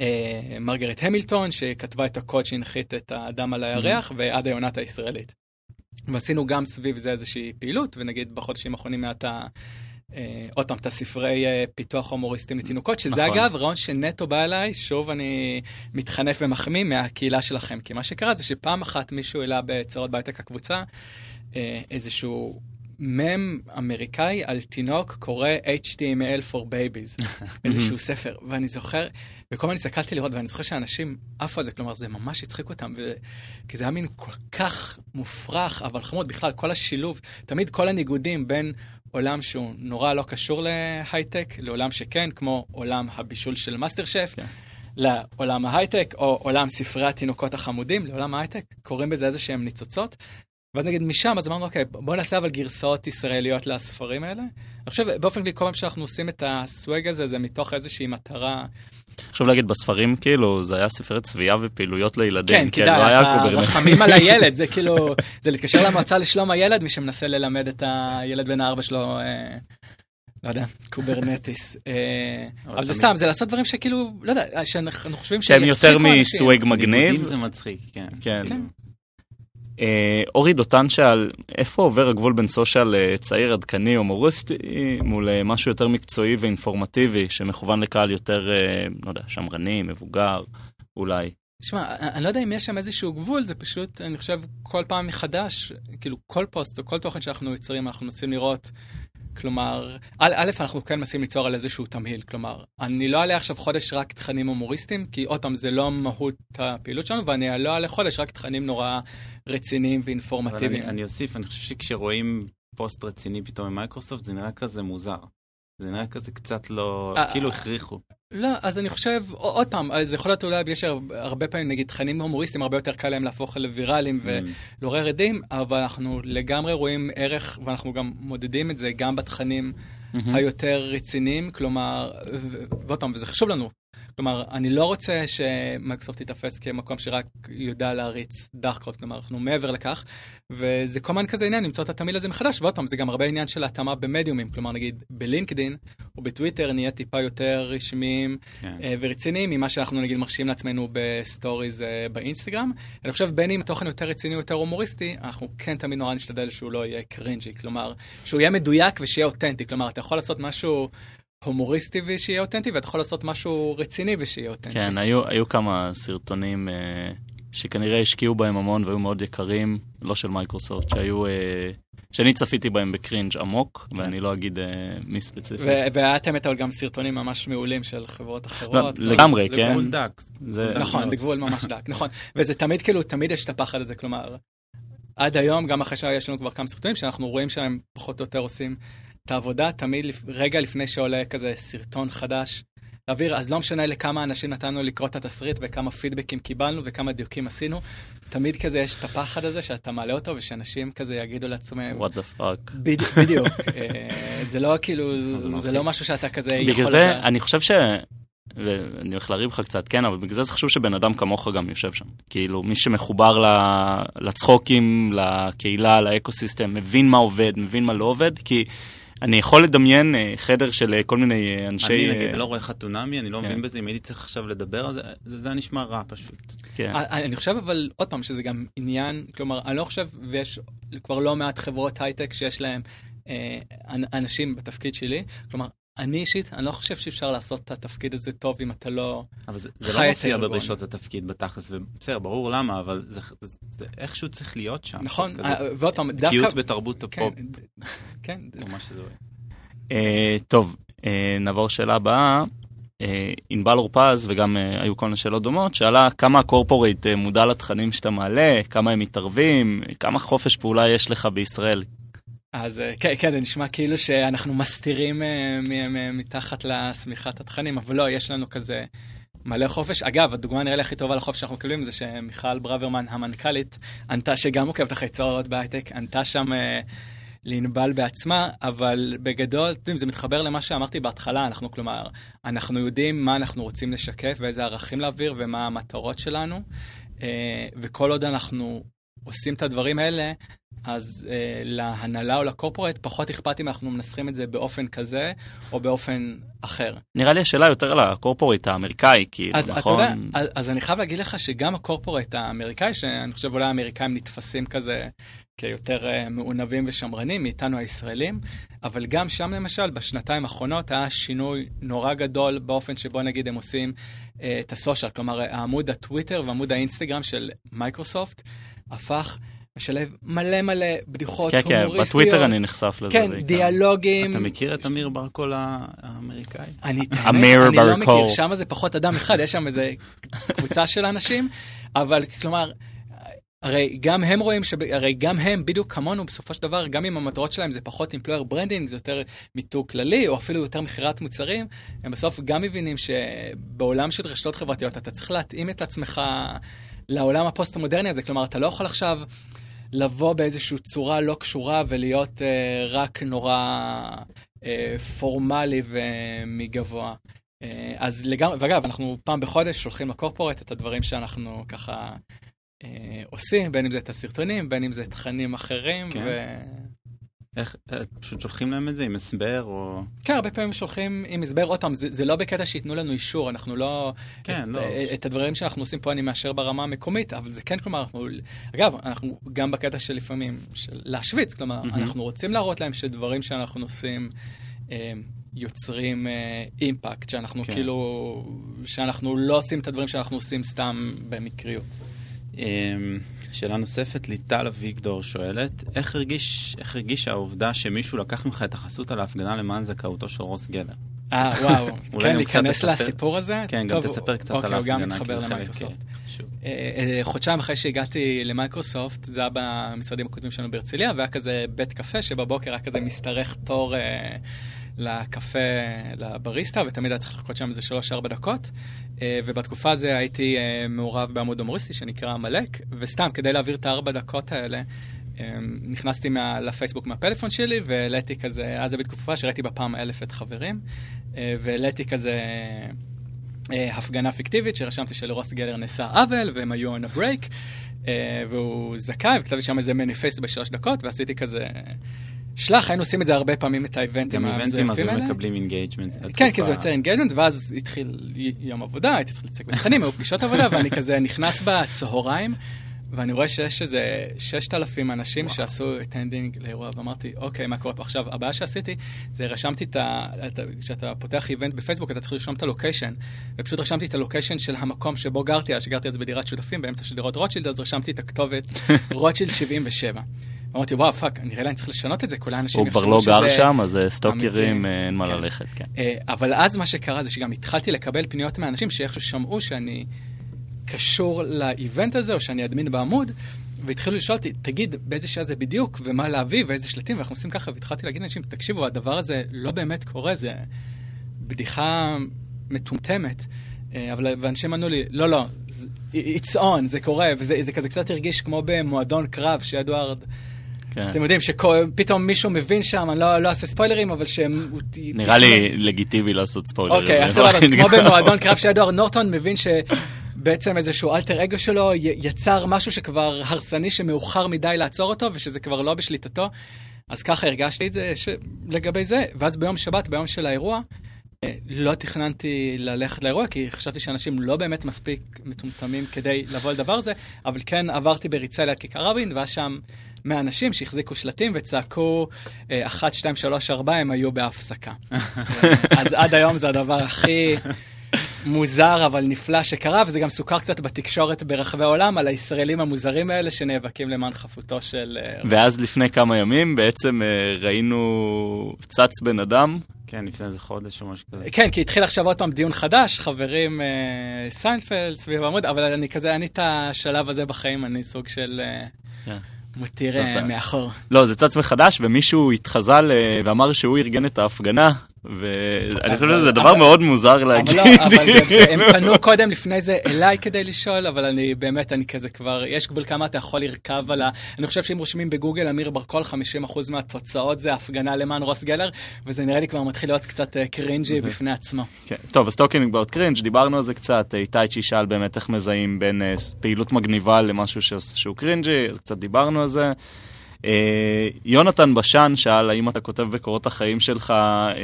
אה, מרגרט המילטון, שכתבה את הקוד שהנחית את האדם על הירח, ועד היונת הישראלית. ועשינו גם סביב זה איזושהי פעילות, ונגיד בחודשים האחרונים מעט ה... אה, עוד פעם, את הספרי אה, פיתוח הומוריסטים לתינוקות, שזה נכון. אגב רעיון שנטו בא אליי, שוב אני מתחנף ומחמיא מהקהילה שלכם, כי מה שקרה זה שפעם אחת מישהו העלה בצרות בהייטק הקבוצה, אה, איזשהו מם אמריקאי על תינוק קורא HTML for babies, *laughs* איזשהו ספר, ואני זוכר, וכל הזמן הסתכלתי לראות, ואני זוכר שאנשים עפו על זה, כלומר זה ממש הצחיק אותם, ו... כי זה היה מין כל כך מופרך, אבל חמוד, בכלל כל השילוב, תמיד כל הניגודים בין עולם שהוא נורא לא קשור להייטק, לעולם שכן, כמו עולם הבישול של מאסטר שף, כן. לעולם ההייטק, או עולם ספרי התינוקות החמודים, לעולם ההייטק, קוראים בזה איזה שהם ניצוצות. ואז נגיד משם, אז אמרנו, אוקיי, בוא נעשה אבל גרסאות ישראליות לספרים האלה. אני חושב, באופן כללי, כל פעם שאנחנו עושים את ה swag הזה, זה מתוך איזושהי מטרה. חשוב להגיד, בספרים כאילו, זה היה ספרי צביעה ופעילויות לילדים. כן, כדאי, לא היה את ה Kubernetes. רחמים על הילד, זה *laughs* כאילו, זה להתקשר למועצה לשלום הילד, מי שמנסה ללמד את הילד בן הארבע שלו, אה, לא יודע, Kubernetes. אה, אבל זה סתם, זה לעשות דברים שכאילו, לא יודע, שאנחנו חושבים שהם יותר. מ swag מגניב. זה מצחיק, כן. כן. אה, אורי דותן שאל, איפה עובר הגבול בין סושיאל אה, צעיר עדכני הומוריסטי מול אה, משהו יותר מקצועי ואינפורמטיבי שמכוון לקהל יותר, לא יודע, שמרני, מבוגר, אולי. תשמע, אני לא יודע אם יש שם איזשהו גבול, זה פשוט, אני חושב, כל פעם מחדש, כאילו, כל פוסט או כל תוכן שאנחנו יוצרים, אנחנו מנסים לראות, כלומר, א', א', אנחנו כן מנסים ליצור על איזשהו תמהיל, כלומר, אני לא אעלה עכשיו חודש רק תכנים הומוריסטיים, כי עוד פעם, זה לא מהות הפעילות שלנו, ואני לא אעלה חודש רק תכנים נורא רציניים אבל ואינפורמטיביים. אני, אני אוסיף, אני חושב שכשרואים פוסט רציני פתאום ממייקרוסופט, זה נראה כזה מוזר. זה נראה כזה קצת לא, אה, כאילו הכריחו. לא, אז אני חושב, עוד פעם, זה יכול להיות אולי בגלל שהרבה פעמים, נגיד, תכנים הומוריסטיים, הרבה יותר קל להם להפוך לוויראליים. Mm. לעורר הדים, אבל אנחנו לגמרי רואים ערך, ואנחנו גם מודדים את זה גם בתכנים היותר רציניים, כלומר, ועוד פעם, וזה חשוב לנו, כלומר, אני לא רוצה שמייקרוסופט תיתפס כמקום שרק יודע להריץ dark code, כלומר, אנחנו מעבר לכך, וזה כל הזמן כזה עניין למצוא את התמהיל הזה מחדש, ועוד פעם, זה גם הרבה עניין של התאמה במדיומים, כלומר, נגיד בלינקדין או בטוויטר נהיה טיפה יותר רשמיים כן. אה, ורציניים ממה שאנחנו נגיד מרשים לעצמנו בסטוריז אה, באינסטגרם. אני חושב בין אם תוכן יותר רציני או יותר הומוריסטי, אנחנו כן תמיד נורא נשתדל שהוא לא יהיה cringey, כלומר, שהוא יהיה מדויק ושיהיה אותנטי, כלומר, אתה יכול לעשות משהו... הומוריסטי ושיהיה אותנטי, ואתה יכול לעשות משהו רציני ושיהיה אותנטי. כן, היו, היו כמה סרטונים אה, שכנראה השקיעו בהם המון והיו מאוד יקרים, לא של מייקרוסופט, שהיו, אה, שאני צפיתי בהם ב cringe עמוק, כן. ואני לא אגיד אה, מי ספציפי. והיה את האמת אבל גם סרטונים ממש מעולים של חברות אחרות. לא, לגמרי, זה כן. זה גבול דק. זה... נכון, זה גבול ממש דק, נכון. וזה תמיד כאילו, תמיד יש את הפחד הזה, כלומר, עד היום, גם אחרי שיש לנו כבר כמה סרטונים, שאנחנו רואים שהם פחות או יותר עושים את העבודה תמיד רגע לפני שעולה כזה סרטון חדש. להעביר, אז לא משנה לכמה אנשים נתנו לקרוא את התסריט וכמה פידבקים קיבלנו וכמה דיוקים עשינו, תמיד כזה יש את הפחד הזה שאתה מעלה אותו ושאנשים כזה יגידו לעצמם... what the fuck. בדיוק. *laughs* אה, זה לא כאילו, זה לא משהו שאתה כזה יכול... בגלל זה אני חושב ש... ואני הולך להרים לך קצת, כן, אבל בגלל זה זה חשוב שבן אדם כמוך גם יושב שם. כאילו, מי שמחובר לצחוקים, לקהילה, לאקוסיסטם, מבין מה עובד, מבין מה לא עובד, כי... אני יכול לדמיין אה, חדר של אה, כל מיני אה, אנשי... אני נגיד לא רואה חתונמי, אני לא כן. מבין בזה, אם הייתי צריך עכשיו לדבר על זה, זה היה נשמע רע פשוט. כן. אני חושב אבל, עוד פעם, שזה גם עניין, כלומר, אני לא חושב, ויש כבר לא מעט חברות הייטק שיש להם אנשים בתפקיד שלי, כלומר, אני אישית, אני לא חושב שאפשר לעשות את התפקיד הזה טוב אם אתה לא אבל זה, זה לא מופיע בדרישות התפקיד בתכלס, ובסדר, ברור למה, אבל זה, זה, זה איכשהו צריך להיות שם. נכון, כזה, ועוד פעם, דווקא... בקיאות בתרבות כן, הפופ. כן. או מה שזה uh, טוב, uh, נעבור שאלה הבאה. uh, ענבל אורפז, וגם uh, היו כל מיני שאלות דומות, שאלה כמה הקורפורייט uh, מודע לתכנים שאתה מעלה, כמה הם מתערבים, כמה חופש פעולה יש לך בישראל. אז אה, כן, כן, זה נשמע כאילו שאנחנו מסתירים אה, מתחת לשמיכת התכנים, אבל לא, יש לנו כזה מלא חופש. אגב, הדוגמה נראה לי הכי טובה לחופש שאנחנו מקבלים זה שמיכל ברוורמן המנכ"לית ענתה, שגם עוקבת אחרי צורות בהייטק, ענתה שם אה, לענבל בעצמה, אבל בגדול, אתם יודעים, זה מתחבר למה שאמרתי בהתחלה, אנחנו כלומר, אנחנו יודעים מה אנחנו רוצים לשקף ואיזה ערכים להעביר ומה המטרות שלנו, וכל עוד אנחנו עושים את הדברים האלה, אז אה, להנהלה או לקורפורט פחות אכפת אם אנחנו מנסחים את זה באופן כזה או באופן אחר. נראה לי השאלה יותר לקורפורט האמריקאי, כאילו, אז, נכון? אתה יודע, אז, אז אני חייב להגיד לך שגם הקורפורט האמריקאי, שאני חושב אולי האמריקאים נתפסים כזה כיותר אה, מעונבים ושמרנים מאיתנו הישראלים, אבל גם שם למשל בשנתיים האחרונות היה שינוי נורא גדול באופן שבו נגיד הם עושים אה, את הסושיאל, כלומר העמוד הטוויטר ועמוד האינסטגרם של מייקרוסופט. הפך משלב מלא מלא בדיחות כן, הומוריסטיות. כן, בטוויטר אני נחשף לזה. כן, בעיקר. דיאלוגים. אתה מכיר את אמיר ברקול האמריקאי? אני, אמיר אני לא מכיר, שם זה פחות אדם אחד, יש שם איזה קבוצה של אנשים, אבל כלומר, הרי גם הם רואים, שב, הרי גם הם בדיוק כמונו בסופו של דבר, גם אם המטרות שלהם זה פחות employer branding, זה יותר מיתוג כללי, או אפילו יותר מכירת מוצרים, הם בסוף גם מבינים שבעולם של רשתות חברתיות אתה צריך להתאים את עצמך לעולם הפוסט-מודרני הזה. כלומר, אתה לא יכול עכשיו לבוא באיזושהי צורה לא קשורה ולהיות אה, רק נורא אה, פורמלי ומגבוה. אה, אז לגמרי, ואגב, אנחנו פעם בחודש שולחים לקורפורט את הדברים שאנחנו ככה אה, עושים, בין אם זה את הסרטונים, בין אם זה תכנים אחרים. כן. ו... איך, אה, פשוט שולחים להם את זה עם הסבר או... כן, הרבה פעמים שולחים עם הסבר, עוד פעם, זה, זה לא בקטע שייתנו לנו אישור, אנחנו לא... כן, את, לא. את הדברים שאנחנו עושים פה אני מאשר ברמה המקומית, אבל זה כן, כלומר, אנחנו... אגב, אנחנו גם בקטע של לפעמים, של להשוויץ, כלומר, mm-hmm. אנחנו רוצים להראות להם שדברים שאנחנו עושים... אה, יוצרים אה, אימפקט, שאנחנו כן. כאילו, שאנחנו לא עושים את הדברים שאנחנו עושים סתם במקריות. שאלה נוספת, ליטל אביגדור שואלת, איך הרגיש, איך הרגיש העובדה שמישהו לקח ממך את החסות על ההפגנה למען זכאותו של רוס גלר? אה, וואו, *laughs* כן, להיכנס לסיפור הזה? כן, גם תספר קצת אוקיי, על ההפגנה. אוקיי, הוא גם מתחבר למייקרוסופט. אה, אה, חודשיים אחרי שהגעתי למייקרוסופט, זה היה במשרדים הקודמים שלנו בהרצליה, והיה כזה בית קפה שבבוקר היה כזה משתרך תור אה, לקפה, לבריסטה, ותמיד היה צריך לחכות שם איזה 3-4 דקות. אה, ובתקופה הזו הייתי אה, מעורב בעמוד הומוריסטי שנקרא עמלק, וסתם כדי להעביר את הארבע דקות האלה, נכנסתי מה, לפייסבוק מהפלאפון שלי והעליתי כזה, אז זה בתקופה שראיתי בפעם אלף את חברים, והעליתי כזה הפגנה פיקטיבית שרשמתי שלרוס גלר נעשה עוול והם היו on a break, והוא זכאי, וכתבתי שם איזה מניפסט בשלוש דקות ועשיתי כזה... שלח, היינו עושים את זה הרבה פעמים, את האיבנטים המזויפים האלה. גם איבנטים אז מקבלים engagement. כן, כי זה יוצר engagement, ואז התחיל יום עבודה, הייתי צריך לייצר תכנים, היו פגישות עבודה, ואני כזה נכנס בצהריים, ואני רואה שיש איזה 6,000 אנשים שעשו attending לאירוע, ואמרתי, אוקיי, מה קורה פה עכשיו? הבעיה שעשיתי, זה רשמתי את ה... כשאתה פותח event בפייסבוק, אתה צריך לרשום את ה location, ופשוט רשמתי את ה location של המקום שבו גרתי, אז שגרתי אז בדירת שותפים, באמצע של שדירות רוטשילד, אז רשמתי את הכתובת *laughs* רוטשילד 77. אמרתי, וואו, fuck, נראה לי אני צריך לשנות את זה, כל האנשים יחשבו שזה... הוא כבר לא גר שם, אז אה, סטוקרים, אה, אין מה כן. ללכת, כן. אה, אבל אז מה שקרה זה שגם התחלתי לקבל פניות מאנשים שאיכשהו שמעו שאני קשור ל event הזה, או שאני אדמין בעמוד, והתחילו לשאול אותי, תגיד, באיזה שעה זה בדיוק, ומה להביא, ואיזה שלטים, ואנחנו עושים ככה, והתחלתי להגיד לאנשים, תקשיבו, הדבר הזה לא באמת קורה, זה בדיחה מטומטמת. אבל, ואנשים ענו לי, לא, לא, it's on, זה קורה, וזה כזה קצת הרגיש כמו במועדון קרב, שאדוארד... כן. אתם יודעים שפתאום מישהו מבין שם, אני לא, לא אעשה ספוילרים, אבל שהם... נראה לי לגיטימי לעשות ספוילרים. אוקיי, אז *laughs* סבבה, כמו במועדון קרב שאדוארד נורטון מבין שבעצם איזשהו אלטר אגו שלו יצר משהו שכבר הרסני שמאוחר מדי לעצור אותו, ושזה כבר לא בשליטתו. אז ככה הרגשתי את זה ש... לגבי זה, ואז ביום שבת, ביום של האירוע, אה, לא תכננתי ללכת לאירוע, כי חשבתי שאנשים לא באמת מספיק מטומטמים כדי לבוא לדבר הזה, אבל כן עברתי בריצה ליד כיכר רבין, והיה שם מהאנשים שהחזיקו שלטים וצעקו 1, 2, 3, 4, הם היו בהפסקה. *laughs* אז עד היום זה הדבר הכי מוזר אבל נפלא שקרה, וזה גם סוכר קצת בתקשורת ברחבי העולם על הישראלים המוזרים האלה שנאבקים למען חפותו של... אה, ואז לפני כמה ימים בעצם אה, ראינו צץ בן אדם. כן, לפני איזה חודש או משהו כזה. כן, כי התחיל עכשיו עוד פעם דיון חדש, חברים אה, סיינפלד סביב העמוד, אבל אני כזה, אני את השלב הזה בחיים, אני סוג של... כן. מותיר אה, מאחור. לא, זה צץ מחדש, ומישהו התחזה ואמר שהוא ארגן את ההפגנה, ואני חושב שזה דבר מאוד מוזר להגיד. אבל לא, אבל הם *laughs* פנו קודם לפני זה אליי כדי לשאול, אבל אני באמת, אני כזה כבר, יש גבול כמה אתה יכול לרכב על ה... אני חושב שאם רושמים בגוגל אמיר ברקול, 50% מהתוצאות זה הפגנה למען רוס גלר, וזה נראה לי כבר מתחיל להיות קצת cringey אה, בפני עצמו. כן, טוב, אז talking about cringe, דיברנו על זה קצת, איתי שאל באמת איך מזהים בין אה, פעילות מגניבה למשהו שהוא cringey, אז קצת דיברנו על זה. אה, יונתן בשן שאל האם אתה כותב בקורות החיים שלך אה,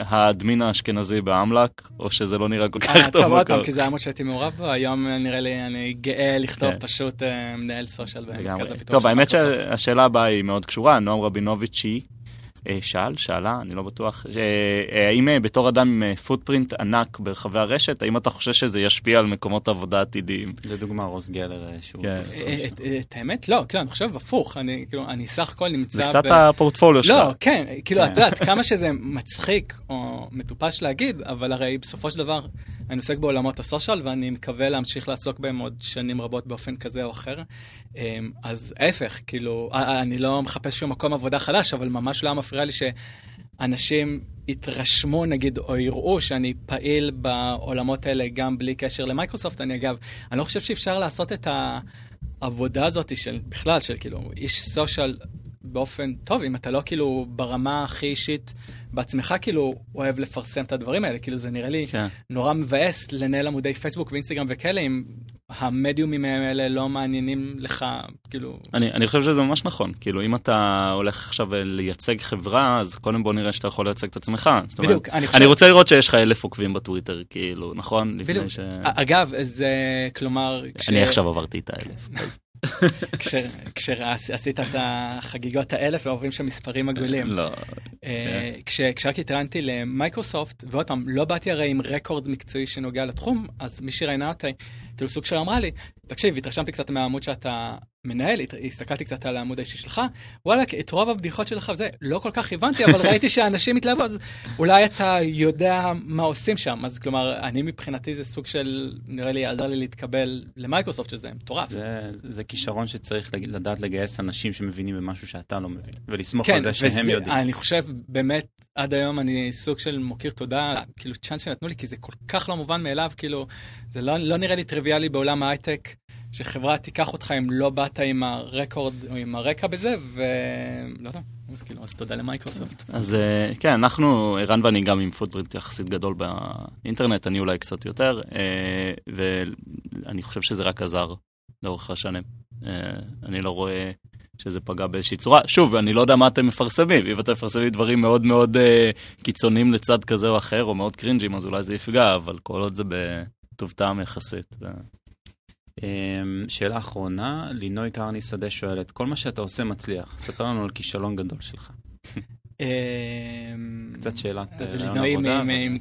האדמין האשכנזי באמל"ק, או שזה לא נראה כל כך אה, טוב. טוב, עוד פעם, כי זה עמוד שהייתי מעורב בו, היום נראה לי אני גאה לכתוב כן. פשוט מנהל סושיאל. טוב, האמת שהשאלה הבאה היא מאוד קשורה, נועם רבינוביצ'י. אה, שאל, שאלה, אני לא בטוח, אה, אה, האם בתור אדם עם פוטפרינט ענק ברחבי הרשת, האם אתה חושב שזה ישפיע על מקומות עבודה עתידיים? לדוגמה רוס גלר שהוא... כן. את האמת לא, כאילו אני חושב הפוך, אני כאילו, אני סך הכל נמצא... זה קצת הפורטפוליו שלך. לא, כן, כאילו את יודעת כמה שזה מצחיק או מטופש להגיד, אבל הרי בסופו של דבר אני עוסק בעולמות הסושיאל ואני מקווה להמשיך לעסוק בהם עוד שנים רבות באופן כזה או אחר. אמ, אז ההפך, כאילו, אני לא מחפש שום מקום עבודה חדש, אבל ממש לא מפריע לי שאנשים יתרשמו נגיד או יראו שאני פעיל בעולמות האלה גם בלי קשר למייקרוסופט. אני אגב, אני לא חושב שאפשר לעשות את העבודה הזאת של בכלל, של כאילו איש סושיאל באופן טוב, אם אתה לא כאילו ברמה הכי אישית בעצמך כאילו אוהב לפרסם את הדברים האלה, כאילו זה נראה לי כן. נורא מבאס לנהל עמודי פייסבוק ואינסטגרם וכאלה, אם המדיומים האלה לא מעניינים לך, כאילו... אני, אני חושב שזה ממש נכון, כאילו אם אתה הולך עכשיו לייצג חברה, אז קודם בוא נראה שאתה יכול לייצג את עצמך. בדיוק, אומרת, אני חושב... אני רוצה לראות שיש לך אלף עוקבים בטוויטר, כאילו, נכון? בדיוק. ש... אגב, זה, כלומר... כש... אני עכשיו עברתי את האלף. *laughs* כשעשית את החגיגות האלף ואוהבים שם מספרים עגולים. לא. אה, כשרק התראיינתי למייקרוסופט, ועוד פעם, לא באתי הרי עם רקורד מקצועי שנוגע לתחום, אז מי שראיינה אותי, כאילו סוג של אמרה לי, תקשיב, התרשמתי קצת מהעמוד שאתה מנהל, הסתכלתי קצת על העמוד האישי שלך, וואלה, את רוב הבדיחות שלך וזה, לא כל כך הבנתי, אבל ראיתי שאנשים התלהבו, אז אולי אתה יודע מה עושים שם. אז כלומר, אני מבחינתי זה סוג של, נראה לי, עזר לי להתקבל למייקרוסופט, שזה מטורף. זה, זה כישרון שצריך לדעת לגייס אנשים שמבינים במשהו שאתה לא מבין, ולסמוך כן, על זה שהם וזה, יודעים. אני חושב, באמת, עד היום אני סוג של מוקיר תודה, כאילו צ'אנס שנתנו לי, כי זה כל כך לא מובן מאליו, כאילו, זה לא, לא נראה לי טריוויאלי בעולם ההייטק. שחברה תיקח אותך אם לא באת עם הרקורד או עם הרקע בזה, ולא יודע. כאילו, אז תודה למייקרוסופט. אז אה, כן, אנחנו, ערן ואני גם עם פוטפרינט יחסית גדול באינטרנט, אני אולי קצת יותר, אה, ואני חושב שזה רק עזר לאורך השנים. אה, אני לא רואה שזה פגע באיזושהי צורה. שוב, אני לא יודע מה אתם מפרסמים, אם אתם מפרסמים דברים מאוד מאוד קיצוניים לצד כזה או אחר, או מאוד קרינג'ים, אז אולי זה יפגע, אבל כל עוד זה בטוב טעם יחסית. אמ, שאלה אחרונה, לינוי קרני שדה שואלת, כל מה שאתה עושה מצליח, ספר לנו על כישלון גדול שלך. *laughs* אמ, קצת שאלת אז אה, לינוי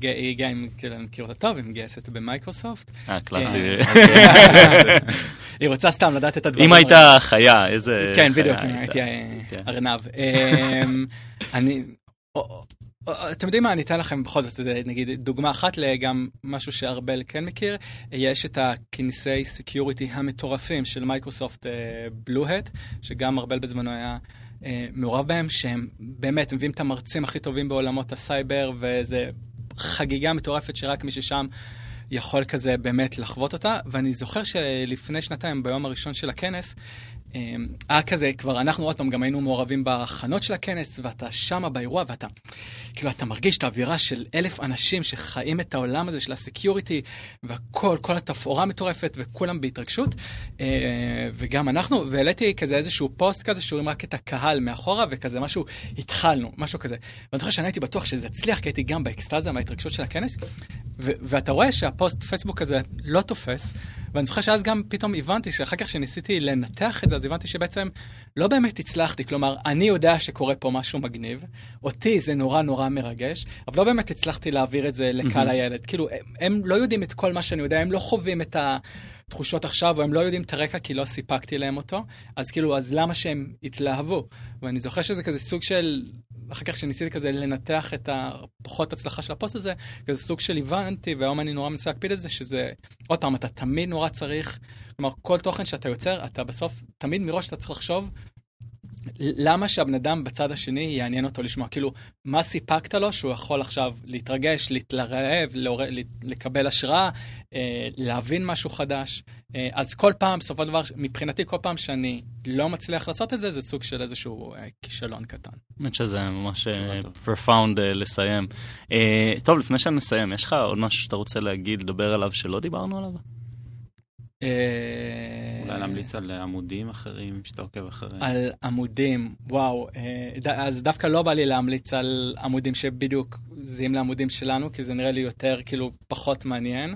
היא גם, כאילו, אני מכיר אותה טוב, היא מגייסת במייקרוסופט. אה, קלאסי. *laughs* *laughs* אה. היא רוצה סתם לדעת את הדברים. אם הייתה חיה, איזה כן, בדיוק, אם הייתי כן. ארנב. אמ, *laughs* אני... אתם יודעים מה, אני אתן לכם בכל זאת, נגיד, דוגמה אחת לגם משהו שארבל כן מכיר, יש את הכנסי security המטורפים של Microsoft BlueHat, שגם ארבל בזמנו היה מעורב בהם, שהם באמת מביאים את המרצים הכי טובים בעולמות הסייבר, וזה חגיגה מטורפת שרק מי ששם יכול כזה באמת לחוות אותה. ואני זוכר שלפני שנתיים, ביום הראשון של הכנס, היה כזה, כבר אנחנו עוד פעם גם היינו מעורבים בהכנות של הכנס, ואתה שמה באירוע, ואתה, כאילו, אתה מרגיש את האווירה של אלף אנשים שחיים את העולם הזה של ה security, והכל, כל התפאורה מטורפת, וכולם בהתרגשות. אה, וגם אנחנו, והעליתי כזה איזשהו פוסט כזה, שרואים רק את הקהל מאחורה, וכזה משהו, התחלנו, משהו כזה. ואני זוכר שאני הייתי בטוח שזה יצליח, כי הייתי גם באקסטזה מההתרגשות של הכנס, ואתה רואה שהפוסט פייסבוק הזה לא תופס. ואני זוכר שאז גם פתאום הבנתי שאחר כך שניסיתי לנתח את זה, אז הבנתי שבעצם לא באמת הצלחתי. כלומר, אני יודע שקורה פה משהו מגניב, אותי זה נורא נורא מרגש, אבל לא באמת הצלחתי להעביר את זה לקהל הילד. כאילו, הם, הם לא יודעים את כל מה שאני יודע, הם לא חווים את ה... תחושות עכשיו, או הם לא יודעים את הרקע כי לא סיפקתי להם אותו, אז כאילו, אז למה שהם יתלהבו? ואני זוכר שזה כזה סוג של, אחר כך שניסיתי כזה לנתח את הפחות הצלחה של הפוסט הזה, כזה סוג של הבנתי, והיום אני נורא מנסה להקפיד את זה, שזה, עוד פעם, אתה תמיד נורא צריך, כלומר, כל תוכן שאתה יוצר, אתה בסוף, תמיד מראש אתה צריך לחשוב למה שהבן אדם בצד השני יעניין אותו לשמוע? כאילו, מה סיפקת לו שהוא יכול עכשיו להתרגש, להתלרעב, לקבל השראה, אה, להבין משהו חדש? אה, אז כל פעם, בסופו של דבר, מבחינתי, כל פעם שאני לא מצליח לעשות את זה, זה סוג של איזשהו אה, כישלון קטן. האמת שזה ממש profound לסיים. טוב, לפני שנסיים, יש לך עוד משהו שאתה רוצה להגיד, לדבר עליו שלא דיברנו עליו? אה, אולי להמליץ על עמודים אחרים שאתה עוקב אחריהם. על עמודים, וואו, אה, אז דווקא לא בא לי להמליץ על עמודים שבדיוק זהים לעמודים שלנו, כי זה נראה לי יותר, כאילו, פחות מעניין.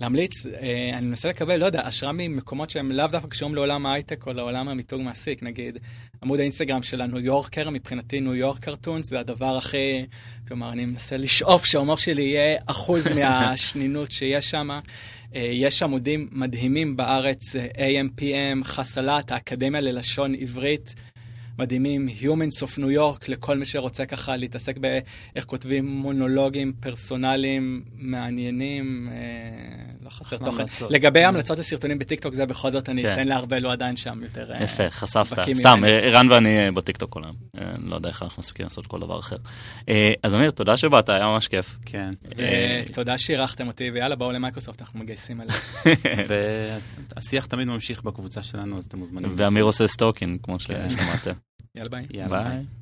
להמליץ, אה, אני מנסה לקבל, לא יודע, השראה ממקומות שהם לאו דווקא קשורים לעולם ההייטק או לעולם המיתוג מעסיק, נגיד עמוד האינסטגרם של הניו יורקר, מבחינתי ניו יורק קרטונס זה הדבר הכי, כלומר, אני מנסה לשאוף שההומור שלי יהיה אחוז *laughs* מהשנינות שיש שם. אה, יש עמודים מדהימים בארץ, אה, AMPM, חסלת, האקדמיה ללשון עברית. מדהימים, Humans of New York, לכל מי שרוצה ככה להתעסק באיך כותבים מונולוגים פרסונליים מעניינים, אה, לא חסר תוכן. לגבי המלצות לסרטונים בטיקטוק, זה בכל זאת אני כן. אתן לארבל, הוא עדיין שם יותר... אה, יפה, חשפת. סתם, ערן ואני אה, בטיקטוק כולם. אה, לא יודע איך אנחנו מספיקים לעשות כל דבר אחר. אה, אז אמיר, תודה שבאת, היה ממש כיף. כן. תודה שאירחתם אותי, ויאללה, בואו למייקרוסופט, אנחנו מגייסים אליהם. *laughs* והשיח תמיד ממשיך בקבוצה שלנו, אז אתם מוזמנים. ואמיר עושה stalking, כמו כן. ששמעתם. יאללה ביי. יאללה ביי.